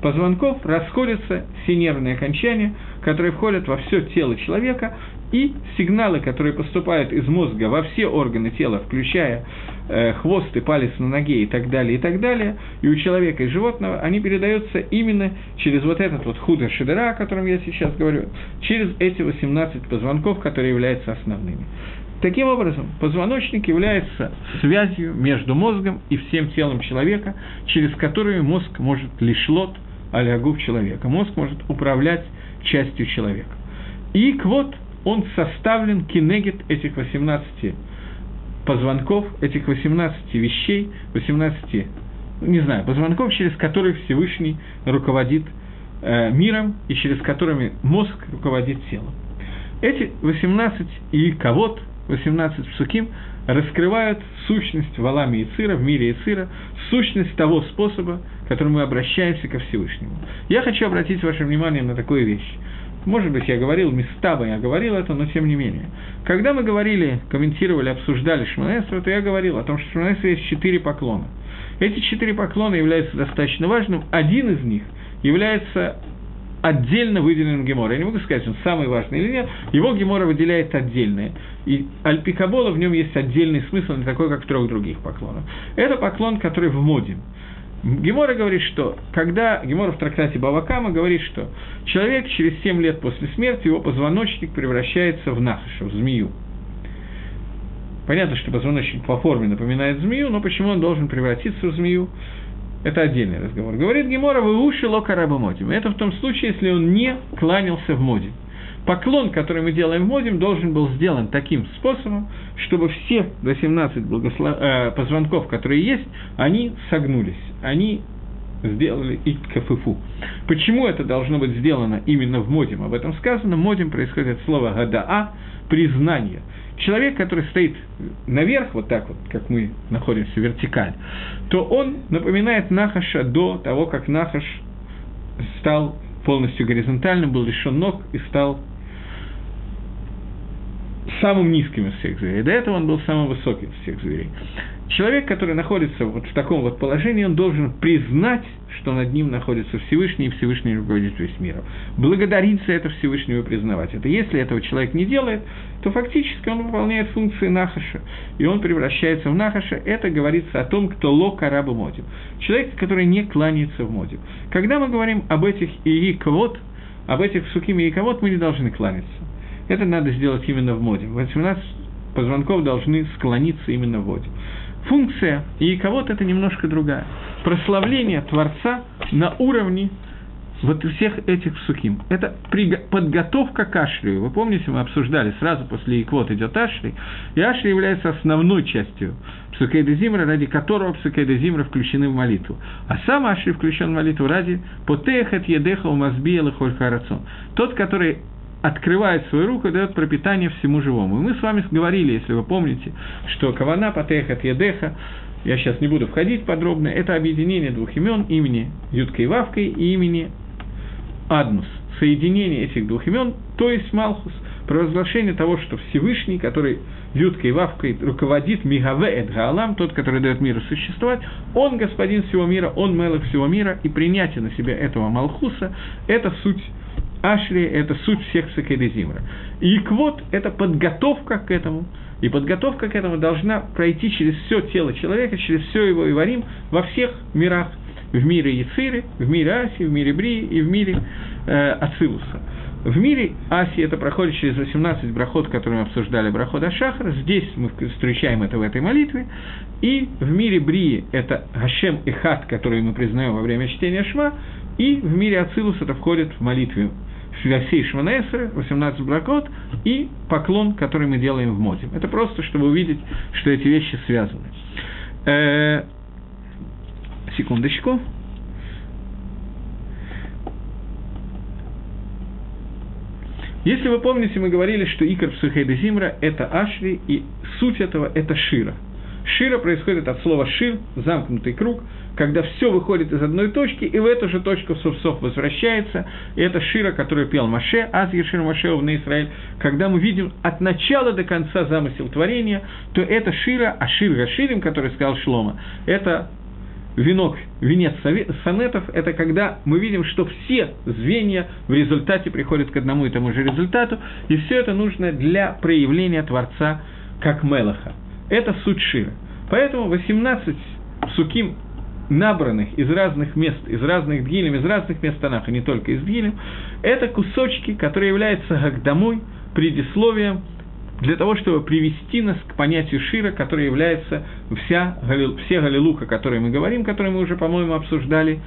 позвонков расходятся все нервные окончания, которые входят во все тело человека, и сигналы, которые поступают из мозга во все органы тела, включая хвост и палец на ноге и так далее, и так далее, и у человека и животного, они передаются именно через вот этот вот худо шедера, о котором я сейчас говорю, через эти 18 позвонков, которые являются основными. Таким образом, позвоночник является связью между мозгом и всем телом человека, через которую мозг может лишлот алягув человека. Мозг может управлять частью человека. И квот, он составлен кинегет этих 18 позвонков, этих 18 вещей, 18, не знаю, позвонков, через которые Всевышний руководит э, миром и через которыми мозг руководит телом. Эти 18 и кого 18 псуким, раскрывают сущность Валами и Цира, в мире Ицира, сущность того способа, которым мы обращаемся ко Всевышнему. Я хочу обратить ваше внимание на такую вещь. Может быть, я говорил, местами я говорил это, но тем не менее. Когда мы говорили, комментировали, обсуждали Шманесра, то я говорил о том, что в есть четыре поклона. Эти четыре поклона являются достаточно важным. Один из них является отдельно выделенным Гемора. Я не могу сказать, он самый важный или нет. Его Гемора выделяет отдельное. И Альпикабола в нем есть отдельный смысл, не такой, как в трех других поклонах. Это поклон, который в моде. Гемора говорит, что когда Гемора в трактате Бавакама говорит, что человек через 7 лет после смерти, его позвоночник превращается в нахаша, в змею. Понятно, что позвоночник по форме напоминает змею, но почему он должен превратиться в змею? Это отдельный разговор. Говорит Гемора, вы уши лока раба модим. Это в том случае, если он не кланялся в моде. Поклон, который мы делаем в модим, должен был сделан таким способом, чтобы все 18 благослов... э, позвонков, которые есть, они согнулись, они сделали иткафыфу. Почему это должно быть сделано именно в модим? Об этом сказано. Модим происходит от слова гадаа, признание – человек, который стоит наверх, вот так вот, как мы находимся вертикаль, то он напоминает Нахаша до того, как Нахаш стал полностью горизонтальным, был лишен ног и стал самым низким из всех зверей. До этого он был самым высоким из всех зверей. Человек, который находится вот в таком вот положении, он должен признать, что над ним находится Всевышний, и Всевышний руководит весь миром. Благодарить за это Всевышнего и признавать это. Если этого человек не делает, то фактически он выполняет функции Нахаша, и он превращается в Нахаша. Это говорится о том, кто ло караба модим. Человек, который не кланяется в модим. Когда мы говорим об этих ииковод, об этих суким ииковод, мы не должны кланяться. Это надо сделать именно в моде. 18 позвонков должны склониться именно в воде. Функция и кого-то это немножко другая. Прославление Творца на уровне вот всех этих суким. Это подготовка к Ашрию. Вы помните, мы обсуждали, сразу после Иквот идет Ашри, и Ашри является основной частью Псукейда Зимра, ради которого Псукейда Зимра включены в молитву. А сам Ашри включен в молитву ради Потехат Едеха Умазбиела Хольхарацон. Тот, который открывает свою руку и дает пропитание всему живому. И мы с вами говорили, если вы помните, что Кавана, Патехат, Едеха, я сейчас не буду входить подробно, это объединение двух имен, имени Юткой и Вавкой и имени Аднус. Соединение этих двух имен, то есть Малхус, провозглашение того, что Всевышний, который Юткой и Вавкой руководит Мигаве Эд Гаалам, тот, который дает миру существовать, он господин всего мира, он мелок всего мира, и принятие на себя этого Малхуса – это суть Ашри – это суть всех Сакедезимра. И квот – это подготовка к этому. И подготовка к этому должна пройти через все тело человека, через все его Иварим во всех мирах. В мире Яциры, в мире Аси, в мире Брии и в мире э, Ацилуса. В мире Аси это проходит через 18 брахот, которые мы обсуждали, брахот Ашахар. Здесь мы встречаем это в этой молитве. И в мире Брии это Гашем и Хат, который мы признаем во время чтения Шма. И в мире Ацилус это входит в молитве Филосей Шманесры, 18 бракот, и поклон, который мы делаем в моде. Это просто, чтобы увидеть, что эти вещи связаны. Э, секундочку. Если вы помните, мы говорили, что Икар Псухейда Зимра – это Ашри, и суть этого – это Шира. Шира происходит от слова «шир», замкнутый круг – когда все выходит из одной точки, и в эту же точку Совсов возвращается, и это Шира, который пел Маше, Аз Ешир Маше в Израиль, когда мы видим от начала до конца замысел творения, то это Шира, а Шир Гаширим, который сказал Шлома, это венок, венец сонетов, это когда мы видим, что все звенья в результате приходят к одному и тому же результату, и все это нужно для проявления Творца как Мелаха. Это суть Шира. Поэтому 18 суким набранных из разных мест, из разных дгилем, из разных мест Танаха, не только из дгилем, это кусочки, которые являются как домой, предисловием для того, чтобы привести нас к понятию Шира, которое является вся, все Галилуха, о которой мы говорим, которые мы уже, по-моему, обсуждали,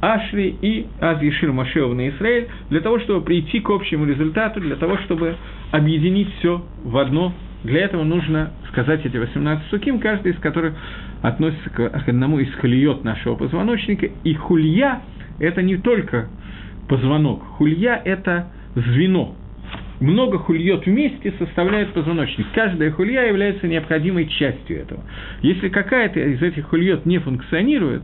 Ашри и Аз Ешир Машеов на Израиль, для того, чтобы прийти к общему результату, для того, чтобы объединить все в одно. Для этого нужно сказать эти 18 суким, каждый из которых относится к одному из хульет нашего позвоночника. И хулья – это не только позвонок, хулья – это звено, много хульет вместе составляет позвоночник. Каждая хулья является необходимой частью этого. Если какая-то из этих хульет не функционирует,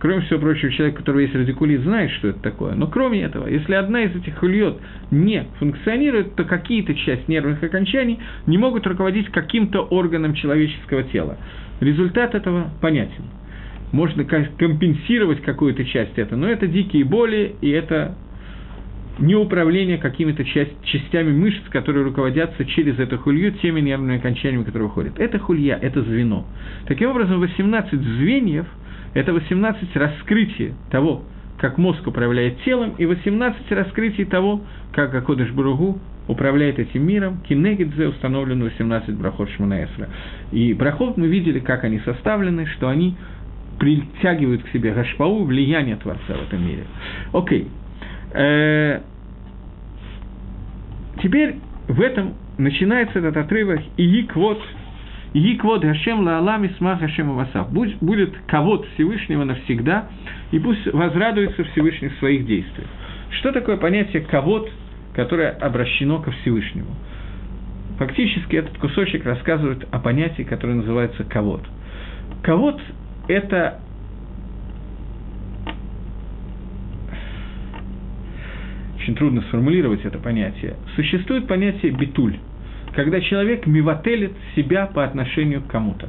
кроме всего прочего, человек, у которого есть радикулит, знает, что это такое. Но кроме этого, если одна из этих хульет не функционирует, то какие-то части нервных окончаний не могут руководить каким-то органом человеческого тела. Результат этого понятен. Можно компенсировать какую-то часть этого, но это дикие боли, и это не управление какими-то часть, частями мышц, которые руководятся через эту хулью теми нервными окончаниями, которые уходят. Это хулья, это звено. Таким образом, 18 звеньев – это 18 раскрытий того, как мозг управляет телом, и 18 раскрытий того, как Акодыш Буругу управляет этим миром. Кинегидзе установлено 18 брахот Шманаэсра. И брахот мы видели, как они составлены, что они притягивают к себе гашпау, влияние Творца в этом мире. Окей. Э, теперь в этом начинается этот отрывок «Ииквот», «Ииквот Гашем Лаалам Исмах Гашем Авасав». Будет ковод Всевышнего навсегда, и пусть возрадуется Всевышний в своих действиях. Что такое понятие «ковод», которое обращено ко Всевышнему? Фактически этот кусочек рассказывает о понятии, которое называется «ковод». Ковод – это очень трудно сформулировать это понятие, существует понятие битуль, когда человек мивателит себя по отношению к кому-то.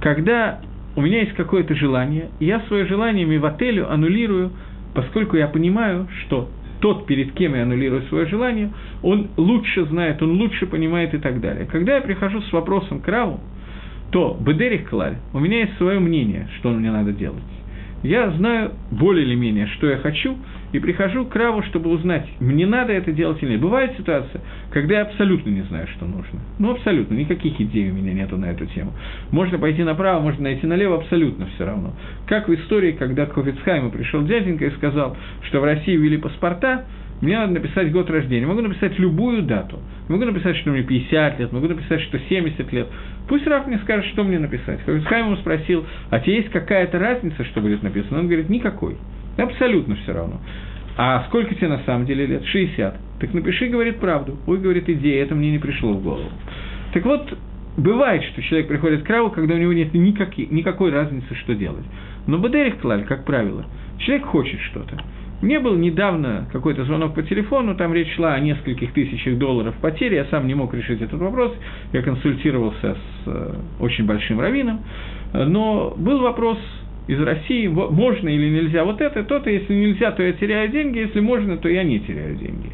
Когда у меня есть какое-то желание, и я свое желание мивателю аннулирую, поскольку я понимаю, что тот, перед кем я аннулирую свое желание, он лучше знает, он лучше понимает и так далее. Когда я прихожу с вопросом к Раву, то Бедерих Клаль, у меня есть свое мнение, что мне надо делать. Я знаю более или менее, что я хочу, и прихожу к Раву, чтобы узнать, мне надо это делать или нет. Бывает ситуация, когда я абсолютно не знаю, что нужно. Ну, абсолютно, никаких идей у меня нету на эту тему. Можно пойти направо, можно найти налево, абсолютно все равно. Как в истории, когда к Хофицхайму пришел дяденька и сказал, что в России ввели паспорта, мне надо написать год рождения. Могу написать любую дату. Могу написать, что мне 50 лет, могу написать, что 70 лет. Пусть Раф мне скажет, что мне написать. Хаим ему спросил, а тебе есть какая-то разница, что будет написано? Он говорит, никакой. Абсолютно все равно. А сколько тебе на самом деле лет? 60. Так напиши, говорит правду. Ой, говорит, идея, это мне не пришло в голову. Так вот, бывает, что человек приходит к Раву, когда у него нет никакой, никакой разницы, что делать. Но Бадерих Клаль, как правило, человек хочет что-то. Мне был недавно какой-то звонок по телефону, там речь шла о нескольких тысячах долларов потери, я сам не мог решить этот вопрос, я консультировался с э, очень большим раввином, но был вопрос из России, можно или нельзя вот это, то-то, если нельзя, то я теряю деньги, если можно, то я не теряю деньги.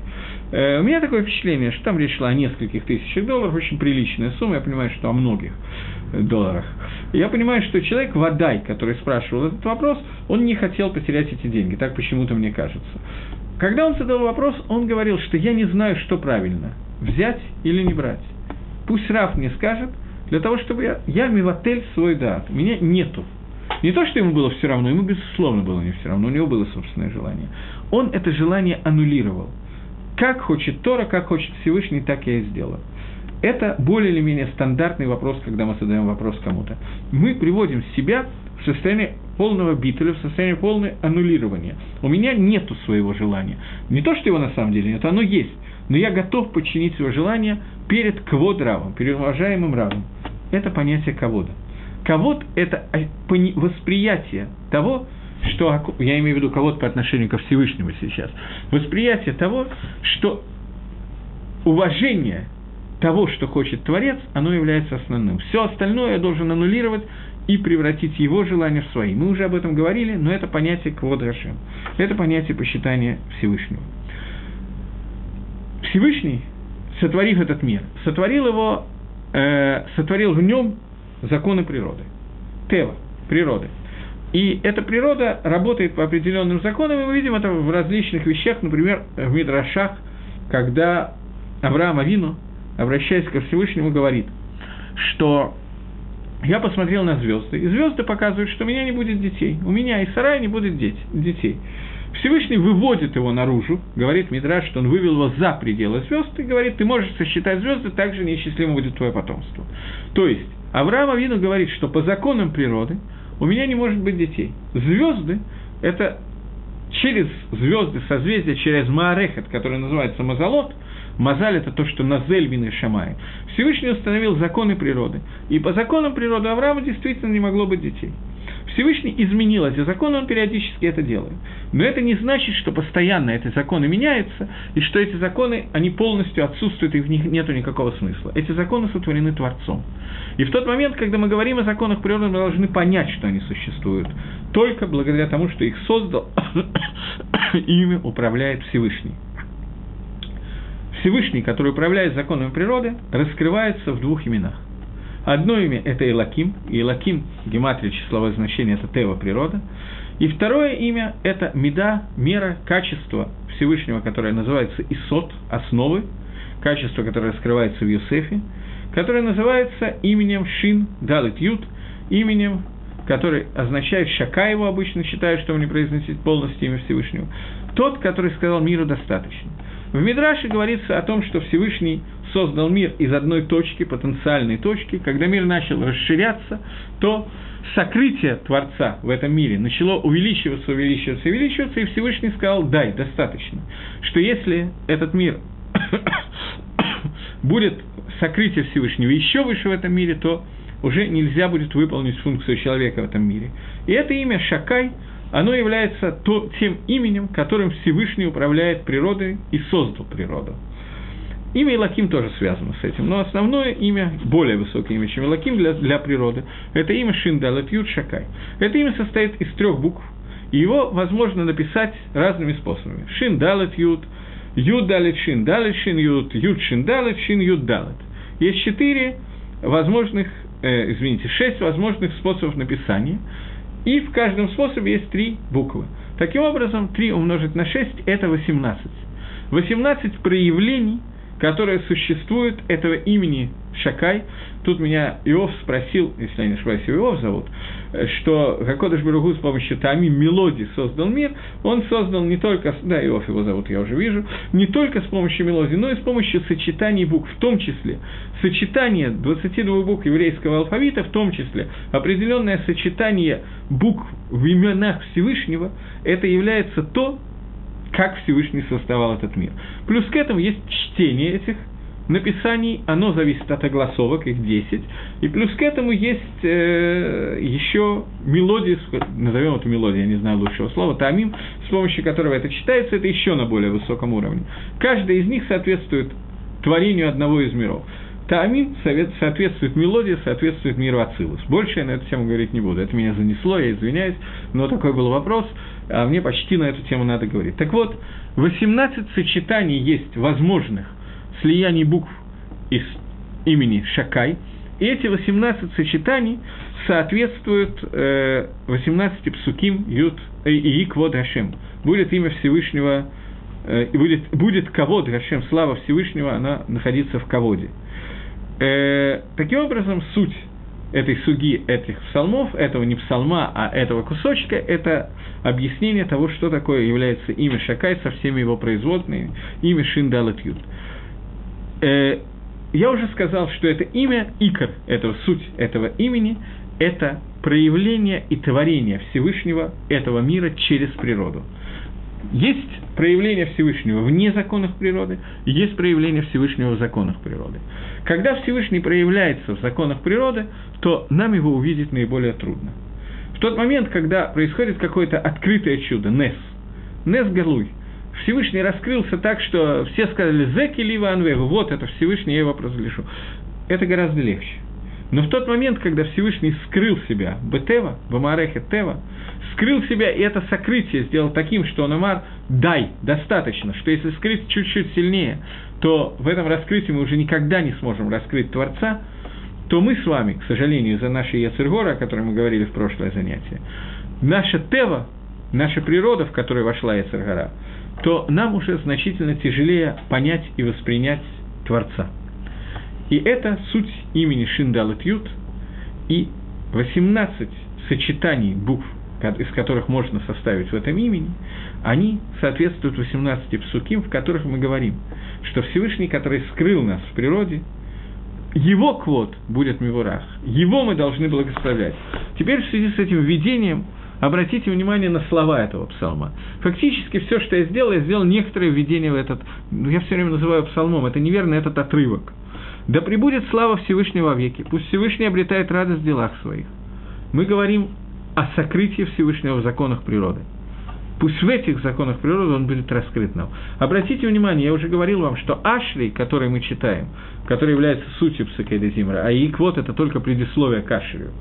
Э, у меня такое впечатление, что там речь шла о нескольких тысячах долларов, очень приличная сумма, я понимаю, что о многих долларах. Я понимаю, что человек Вадай, который спрашивал этот вопрос, он не хотел потерять эти деньги, так почему-то мне кажется. Когда он задал вопрос, он говорил, что я не знаю, что правильно, взять или не брать. Пусть Раф мне скажет, для того, чтобы я, я миватель свой дат, меня нету. Не то, что ему было все равно, ему, безусловно, было не все равно, у него было собственное желание. Он это желание аннулировал. Как хочет Тора, как хочет Всевышний, так я и сделаю. Это более или менее стандартный вопрос, когда мы задаем вопрос кому-то. Мы приводим себя в состояние полного битуля, в состояние полного аннулирования. У меня нету своего желания. Не то, что его на самом деле нет, оно есть. Но я готов подчинить свое желание перед кводравом, перед уважаемым равом. Это понятие ковода. Ковод – это восприятие того, что, я имею в виду кого-то по отношению ко Всевышнему сейчас, восприятие того, что уважение того, что хочет Творец, оно является основным. Все остальное я должен аннулировать и превратить его желания в свои. Мы уже об этом говорили, но это понятие Квод Рашем. Это понятие посчитания Всевышнего. Всевышний, сотворив этот мир, сотворил его, э, сотворил в нем законы природы. Тева, природы. И эта природа работает по определенным законам, и мы видим это в различных вещах, например, в Мидрашах, когда Авраам Авину, обращаясь ко Всевышнему, говорит, что я посмотрел на звезды, и звезды показывают, что у меня не будет детей, у меня и Сарая не будет детей. Всевышний выводит его наружу, говорит Мидраш, что он вывел его за пределы звезд, и говорит, ты можешь сосчитать звезды, так же неисчислимо будет твое потомство. То есть, Авраам Авину говорит, что по законам природы у меня не может быть детей. Звезды – это через звезды, созвездия, через Маарехет, который называется Мазалот, Мазаль – это то, что Назель Вин Шамай. Всевышний установил законы природы. И по законам природы Авраама действительно не могло быть детей. Всевышний изменил эти законы, он периодически это делает. Но это не значит, что постоянно эти законы меняются, и что эти законы, они полностью отсутствуют, и в них нет никакого смысла. Эти законы сотворены Творцом. И в тот момент, когда мы говорим о законах природы, мы должны понять, что они существуют. Только благодаря тому, что их создал, ими управляет Всевышний. Всевышний, который управляет законами природы, раскрывается в двух именах. Одно имя – это Илаким, Илаким, гематрия, числовое значение – это Тева, природа. И второе имя – это Меда, мера, качество Всевышнего, которое называется Исот, основы, качество, которое раскрывается в Юсефе, которое называется именем Шин Далит Ют, именем, который означает Шака его обычно считают, что он не произносит полностью имя Всевышнего. Тот, который сказал миру достаточно. В Мидраше говорится о том, что Всевышний создал мир из одной точки, потенциальной точки. Когда мир начал расширяться, то сокрытие Творца в этом мире начало увеличиваться, увеличиваться, увеличиваться, и Всевышний сказал, дай, достаточно. Что если этот мир будет сокрытие Всевышнего еще выше в этом мире, то уже нельзя будет выполнить функцию человека в этом мире. И это имя Шакай, оно является то, тем именем, которым Всевышний управляет природой и создал природу. Имя Илаким тоже связано с этим, но основное имя, более высокое имя, чем Илаким для, для природы, это имя Шиндалет Юд Шакай. Это имя состоит из трех букв, и его возможно написать разными способами. Шиндалет Юд, Юд Далет Шин, Далет Шин Юд, Юд Шин Далет, Шин Юд Далет. Есть четыре возможных, э, извините, шесть возможных способов написания, и в каждом способе есть три буквы. Таким образом, 3 умножить на 6 – это 18. 18 проявлений – которое существует этого имени Шакай. Тут меня Иов спросил, если я не ошибаюсь, Иов зовут, что Гакодыш Баругу с помощью Тами мелодии создал мир, он создал не только, да, Иов его зовут, я уже вижу, не только с помощью мелодии, но и с помощью сочетаний букв, в том числе сочетание 22 букв еврейского алфавита, в том числе определенное сочетание букв в именах Всевышнего, это является то, как Всевышний создавал этот мир. Плюс к этому есть чтение этих написаний, оно зависит от огласовок, их 10, и плюс к этому есть э, еще мелодии, назовем это мелодией, я не знаю лучшего слова, тамим, с помощью которого это читается, это еще на более высоком уровне. Каждая из них соответствует творению одного из миров. Таамин соответствует мелодии, соответствует миру Ацилус. Больше я на эту тему говорить не буду. Это меня занесло, я извиняюсь, но такой был вопрос а мне почти на эту тему надо говорить. Так вот, 18 сочетаний есть возможных слияний букв из имени Шакай, и эти 18 сочетаний соответствуют э, 18 псуким Ют э, и Иквод Хашем. Будет имя Всевышнего, э, будет, будет Кавод Хашем, слава Всевышнего, она находится в Каводе. Э, таким образом, суть этой суги этих псалмов, этого не псалма, а этого кусочка, это объяснение того, что такое является имя Шакай со всеми его производными, имя Шиндалат. Э, я уже сказал, что это имя, икор, этого суть этого имени, это проявление и творение Всевышнего этого мира через природу. Есть проявление Всевышнего вне законов природы, есть проявление Всевышнего в законах природы. Когда Всевышний проявляется в законах природы, то нам его увидеть наиболее трудно. В тот момент, когда происходит какое-то открытое чудо, Нес, Нес Галуй, Всевышний раскрылся так, что все сказали «Зеки лива анвегу», вот это Всевышний, я его разгляшу. Это гораздо легче. Но в тот момент, когда Всевышний скрыл себя, Бетева, Бамарехе Тева, скрыл себя, и это сокрытие сделал таким, что он Амар «дай, достаточно», что если скрыть чуть-чуть сильнее, то в этом раскрытии мы уже никогда не сможем раскрыть Творца, то мы с вами, к сожалению, из-за нашей Яцергора, о которой мы говорили в прошлое занятие, наша Тева, наша природа, в которую вошла Яцергора, то нам уже значительно тяжелее понять и воспринять Творца. И это суть имени Шиндалат Ют, и 18 сочетаний букв, из которых можно составить в этом имени, они соответствуют 18 псуким, в которых мы говорим, что Всевышний, который скрыл нас в природе, его квот будет Мивурах, его мы должны благословлять. Теперь в связи с этим введением обратите внимание на слова этого псалма. Фактически все, что я сделал, я сделал некоторое введение в этот, ну, я все время называю псалмом, это неверно, этот отрывок. Да пребудет слава Всевышнего веки, пусть Всевышний обретает радость в делах своих. Мы говорим о сокрытии Всевышнего в законах природы. Пусть в этих законах природы он будет раскрыт нам. Обратите внимание, я уже говорил вам, что Ашри, который мы читаем, который является сутью Псакейда Зимра, а Иквот – это только предисловие к Ашрию.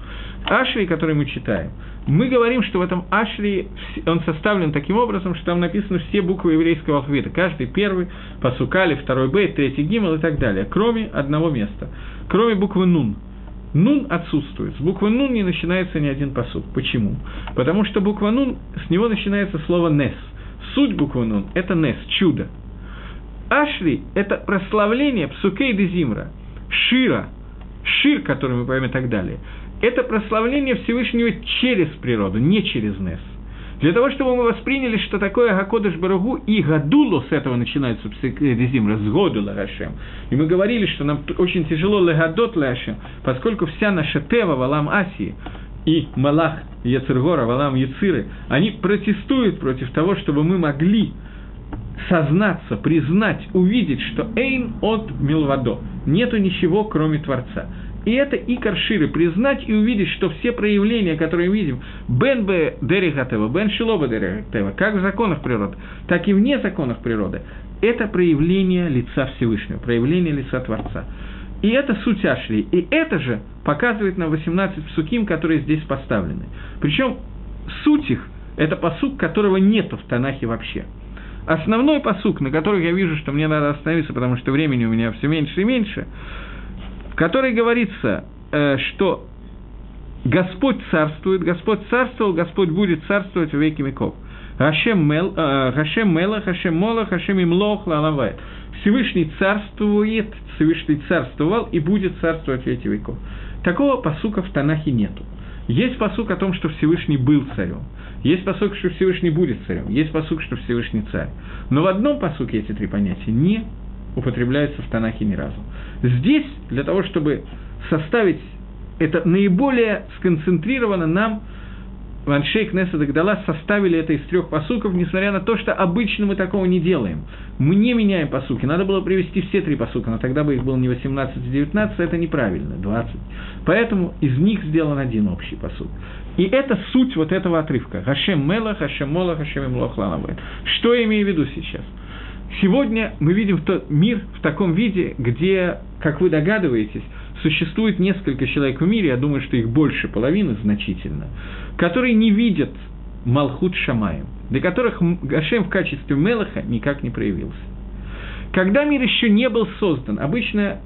Ашри, который мы читаем, мы говорим, что в этом Ашри он составлен таким образом, что там написаны все буквы еврейского алфавита. Каждый первый, Пасукали, второй Б, третий Гимл и так далее, кроме одного места, кроме буквы Нун – Нун отсутствует. С буквы Нун не начинается ни один посуд. Почему? Потому что буква Нун, с него начинается слово Нес. Суть буквы Нун – это Нес, чудо. Ашри – это прославление Псукей де Зимра, Шира, Шир, который мы поймем и так далее. Это прославление Всевышнего через природу, не через Нес – для того, чтобы мы восприняли, что такое Гакодыш Барагу и Гадулу, с этого начинается Псикрезим, разгоду Лагашем. И мы говорили, что нам очень тяжело Легадот Лагашем, поскольку вся наша Тева, Валам Асии, и Малах Яцергора, Валам Яциры, они протестуют против того, чтобы мы могли сознаться, признать, увидеть, что Эйн от Милвадо, нету ничего, кроме Творца. И это и карширы признать и увидеть, что все проявления, которые мы видим, бен бе дерихатева, бен шилоба дерихатева, как в законах природы, так и вне законов природы, это проявление лица Всевышнего, проявление лица Творца. И это суть Ашри. И это же показывает нам 18 псуким, которые здесь поставлены. Причем суть их – это посук, которого нету в Танахе вообще. Основной посук, на который я вижу, что мне надо остановиться, потому что времени у меня все меньше и меньше – которой говорится, э, что Господь царствует, Господь царствовал, Господь будет царствовать в веки веков. Хашем, мел, э, Мела, Хашем Мола, Хашем Имлох, Лалавай. Всевышний царствует, Всевышний царствовал и будет царствовать в веки веков. Такого посука в Танахе нету. Есть посук о том, что Всевышний был царем. Есть посук, что Всевышний будет царем. Есть посук, что Всевышний царь. Но в одном посуке эти три понятия не употребляется в Танахе ни разу. Здесь, для того, чтобы составить это наиболее сконцентрировано, нам Ваншей Кнесса Дагдала составили это из трех посуков, несмотря на то, что обычно мы такого не делаем. Мы не меняем посуки. Надо было привести все три посука, но тогда бы их было не 18, а 19, это неправильно, 20. Поэтому из них сделан один общий посук. И это суть вот этого отрывка. Хашем Мела, Хашем Мола, Хашем Имлох Что я имею в виду сейчас? Сегодня мы видим тот мир в таком виде, где, как вы догадываетесь, существует несколько человек в мире, я думаю, что их больше половины значительно, которые не видят Малхут Шамаем, для которых Гашем в качестве Мелаха никак не проявился. Когда мир еще не был создан, обычно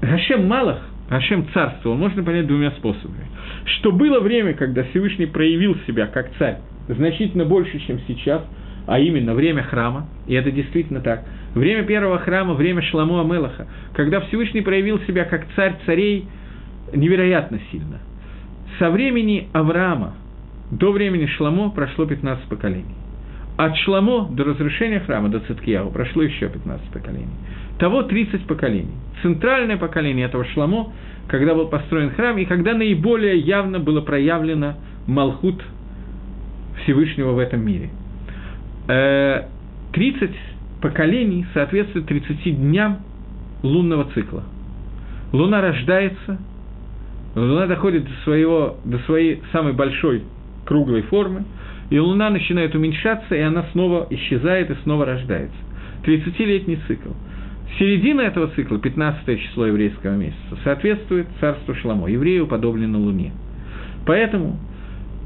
Гашем Малах, Гашем царствовал, можно понять двумя способами. Что было время, когда Всевышний проявил себя как царь значительно больше, чем сейчас – а именно время храма, и это действительно так, время первого храма, время Шламу Амелаха, когда Всевышний проявил себя как царь царей невероятно сильно. Со времени Авраама до времени Шламо прошло 15 поколений. От Шламо до разрушения храма, до Циткияу, прошло еще 15 поколений. Того 30 поколений. Центральное поколение этого Шламо, когда был построен храм, и когда наиболее явно было проявлено Малхут Всевышнего в этом мире – 30 э, поколений соответствует 30 дням лунного цикла. Луна рождается, Луна доходит до, своего, до своей самой большой круглой формы, и Луна начинает уменьшаться, и она снова исчезает и снова рождается. 30-летний цикл. Середина этого цикла, 15 число еврейского месяца, соответствует царству Шламо. Еврею подоблено Луне. Поэтому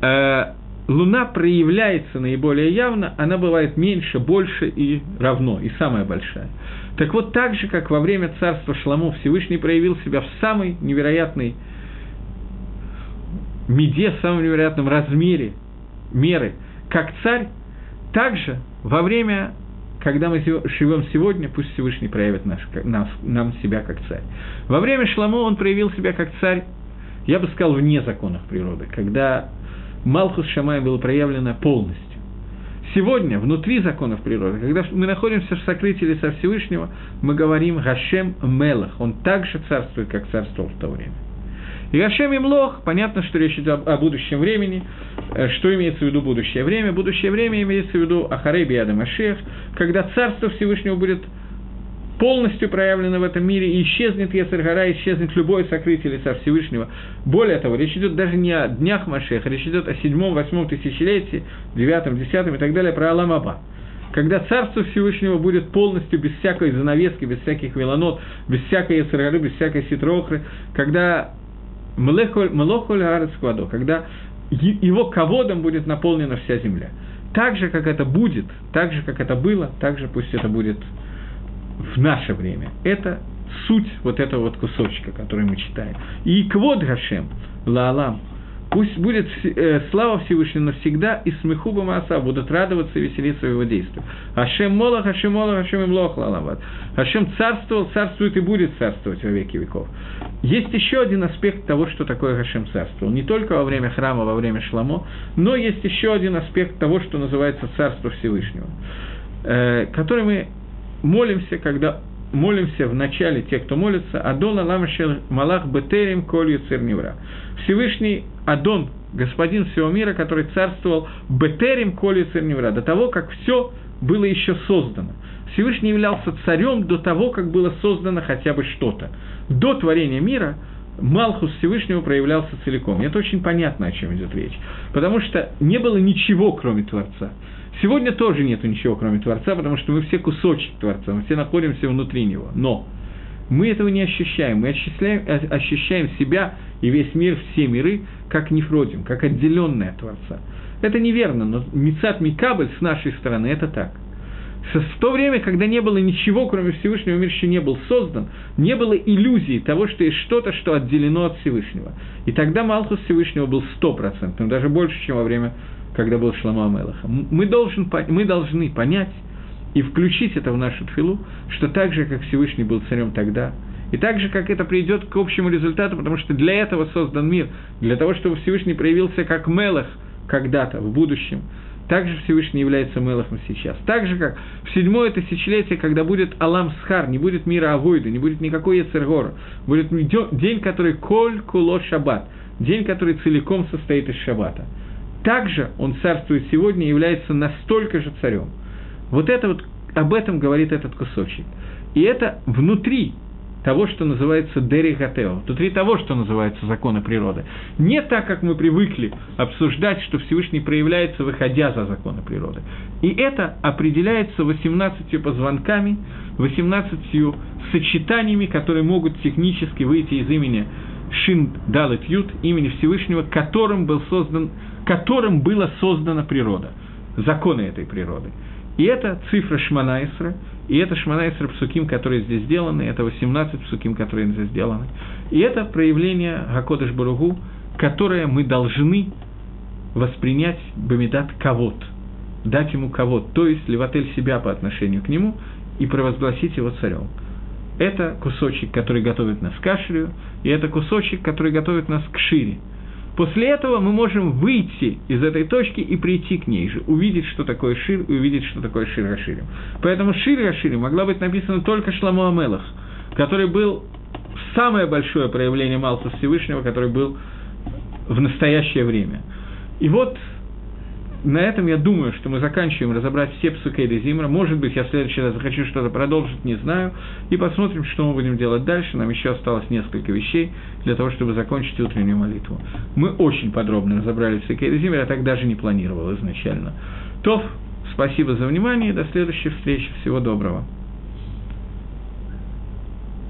э, Луна проявляется наиболее явно, она бывает меньше, больше и равно, и самая большая. Так вот, так же, как во время царства Шламу Всевышний проявил себя в самой невероятной меде, в самом невероятном размере меры, как царь, также во время, когда мы живем сегодня, пусть Всевышний проявит наш, нас, нам себя как царь. Во время Шламу он проявил себя как царь, я бы сказал, вне законов природы, когда Малхус Шамай было проявлено полностью. Сегодня, внутри законов природы, когда мы находимся в сокрытии лица Всевышнего, мы говорим «Гашем Мелах», он также царствует, как царствовал в то время. И Гашем и Млох, понятно, что речь идет о будущем времени. Э, что имеется в виду будущее время? Будущее время имеется в виду Ахарей Биада Машех, когда Царство Всевышнего будет полностью проявлено в этом мире, и исчезнет Ецаргара, исчезнет любое сокрытие лица Всевышнего. Более того, речь идет даже не о днях Машеха, речь идет о седьмом, восьмом тысячелетии, девятом, десятом и так далее, про Алам Аба. Когда Царство Всевышнего будет полностью без всякой занавески, без всяких веланот, без всякой Ецаргары, без всякой ситрохры, когда Мелохоль Арецквадо, когда его ководом будет наполнена вся земля. Так же, как это будет, так же, как это было, так же пусть это будет в наше время. Это суть вот этого вот кусочка, который мы читаем. И квод Гашем, Лаалам, пусть будет э, слава Всевышнему навсегда, и смехуба Мааса будут радоваться и веселиться его действию. Ашем Молах, Ашем Молах, Ашем Имлох, Лаламат. Ашем царствовал, царствует и будет царствовать во веки веков. Есть еще один аспект того, что такое Гашем царствовал. Не только во время храма, во время Шламо, но есть еще один аспект того, что называется Царство Всевышнего, э, который мы молимся, когда молимся в начале, те, кто молится, Адон Аламашел Малах Бетерим Колью Церневра. Всевышний Адон, господин всего мира, который царствовал Бетерим Колью Церневра, до того, как все было еще создано. Всевышний являлся царем до того, как было создано хотя бы что-то. До творения мира Малхус Всевышнего проявлялся целиком. это очень понятно, о чем идет речь. Потому что не было ничего, кроме Творца. Сегодня тоже нет ничего, кроме Творца, потому что мы все кусочек Творца, мы все находимся внутри Него. Но мы этого не ощущаем. Мы ощущаем, ощущаем себя и весь мир, все миры, как нефродим, как отделенные от Творца. Это неверно, но Мицат Микабль с нашей стороны это так. В то время, когда не было ничего, кроме Всевышнего, мир еще не был создан, не было иллюзии того, что есть что-то, что отделено от Всевышнего. И тогда Малхус Всевышнего был стопроцентным, даже больше, чем во время когда был Шлама Амелаха. Мы, должен, мы должны понять и включить это в нашу тфилу, что так же, как Всевышний был царем тогда, и так же, как это придет к общему результату, потому что для этого создан мир, для того, чтобы Всевышний проявился как Мелах когда-то, в будущем, также Всевышний является Мелахом сейчас. Так же, как в седьмое тысячелетие, когда будет Алам Схар, не будет мира Авойда, не будет никакой Ецергора, будет день, который Коль Куло Шаббат, день, который целиком состоит из Шаббата также он царствует сегодня и является настолько же царем. Вот это вот, об этом говорит этот кусочек. И это внутри того, что называется дерихатео, внутри того, что называется законы природы. Не так, как мы привыкли обсуждать, что Всевышний проявляется, выходя за законы природы. И это определяется 18 позвонками, 18 сочетаниями, которые могут технически выйти из имени Шин Далет Ют, имени Всевышнего, которым был создан которым была создана природа, законы этой природы. И это цифра Шманайсра, и это Шманайсра псуким, которые здесь сделаны, это 18 псуким, которые здесь сделаны. И это проявление Гакодыш Баругу, которое мы должны воспринять Бамидат Кавод, дать ему Кавод, то есть левотель себя по отношению к нему и провозгласить его царем. Это кусочек, который готовит нас к Ашрию, и это кусочек, который готовит нас к Шире – После этого мы можем выйти из этой точки и прийти к ней же, увидеть, что такое Шир, и увидеть, что такое Шир Раширим. Поэтому Шир Раширим могла быть написана только Шламу Амелах, который был самое большое проявление Малса Всевышнего, который был в настоящее время. И вот на этом я думаю, что мы заканчиваем разобрать все псукейды Зимра. Может быть, я в следующий раз захочу что-то продолжить, не знаю. И посмотрим, что мы будем делать дальше. Нам еще осталось несколько вещей для того, чтобы закончить утреннюю молитву. Мы очень подробно разобрали псукейды Зимра, я так даже не планировал изначально. Тов, спасибо за внимание, до следующей встречи. Всего доброго.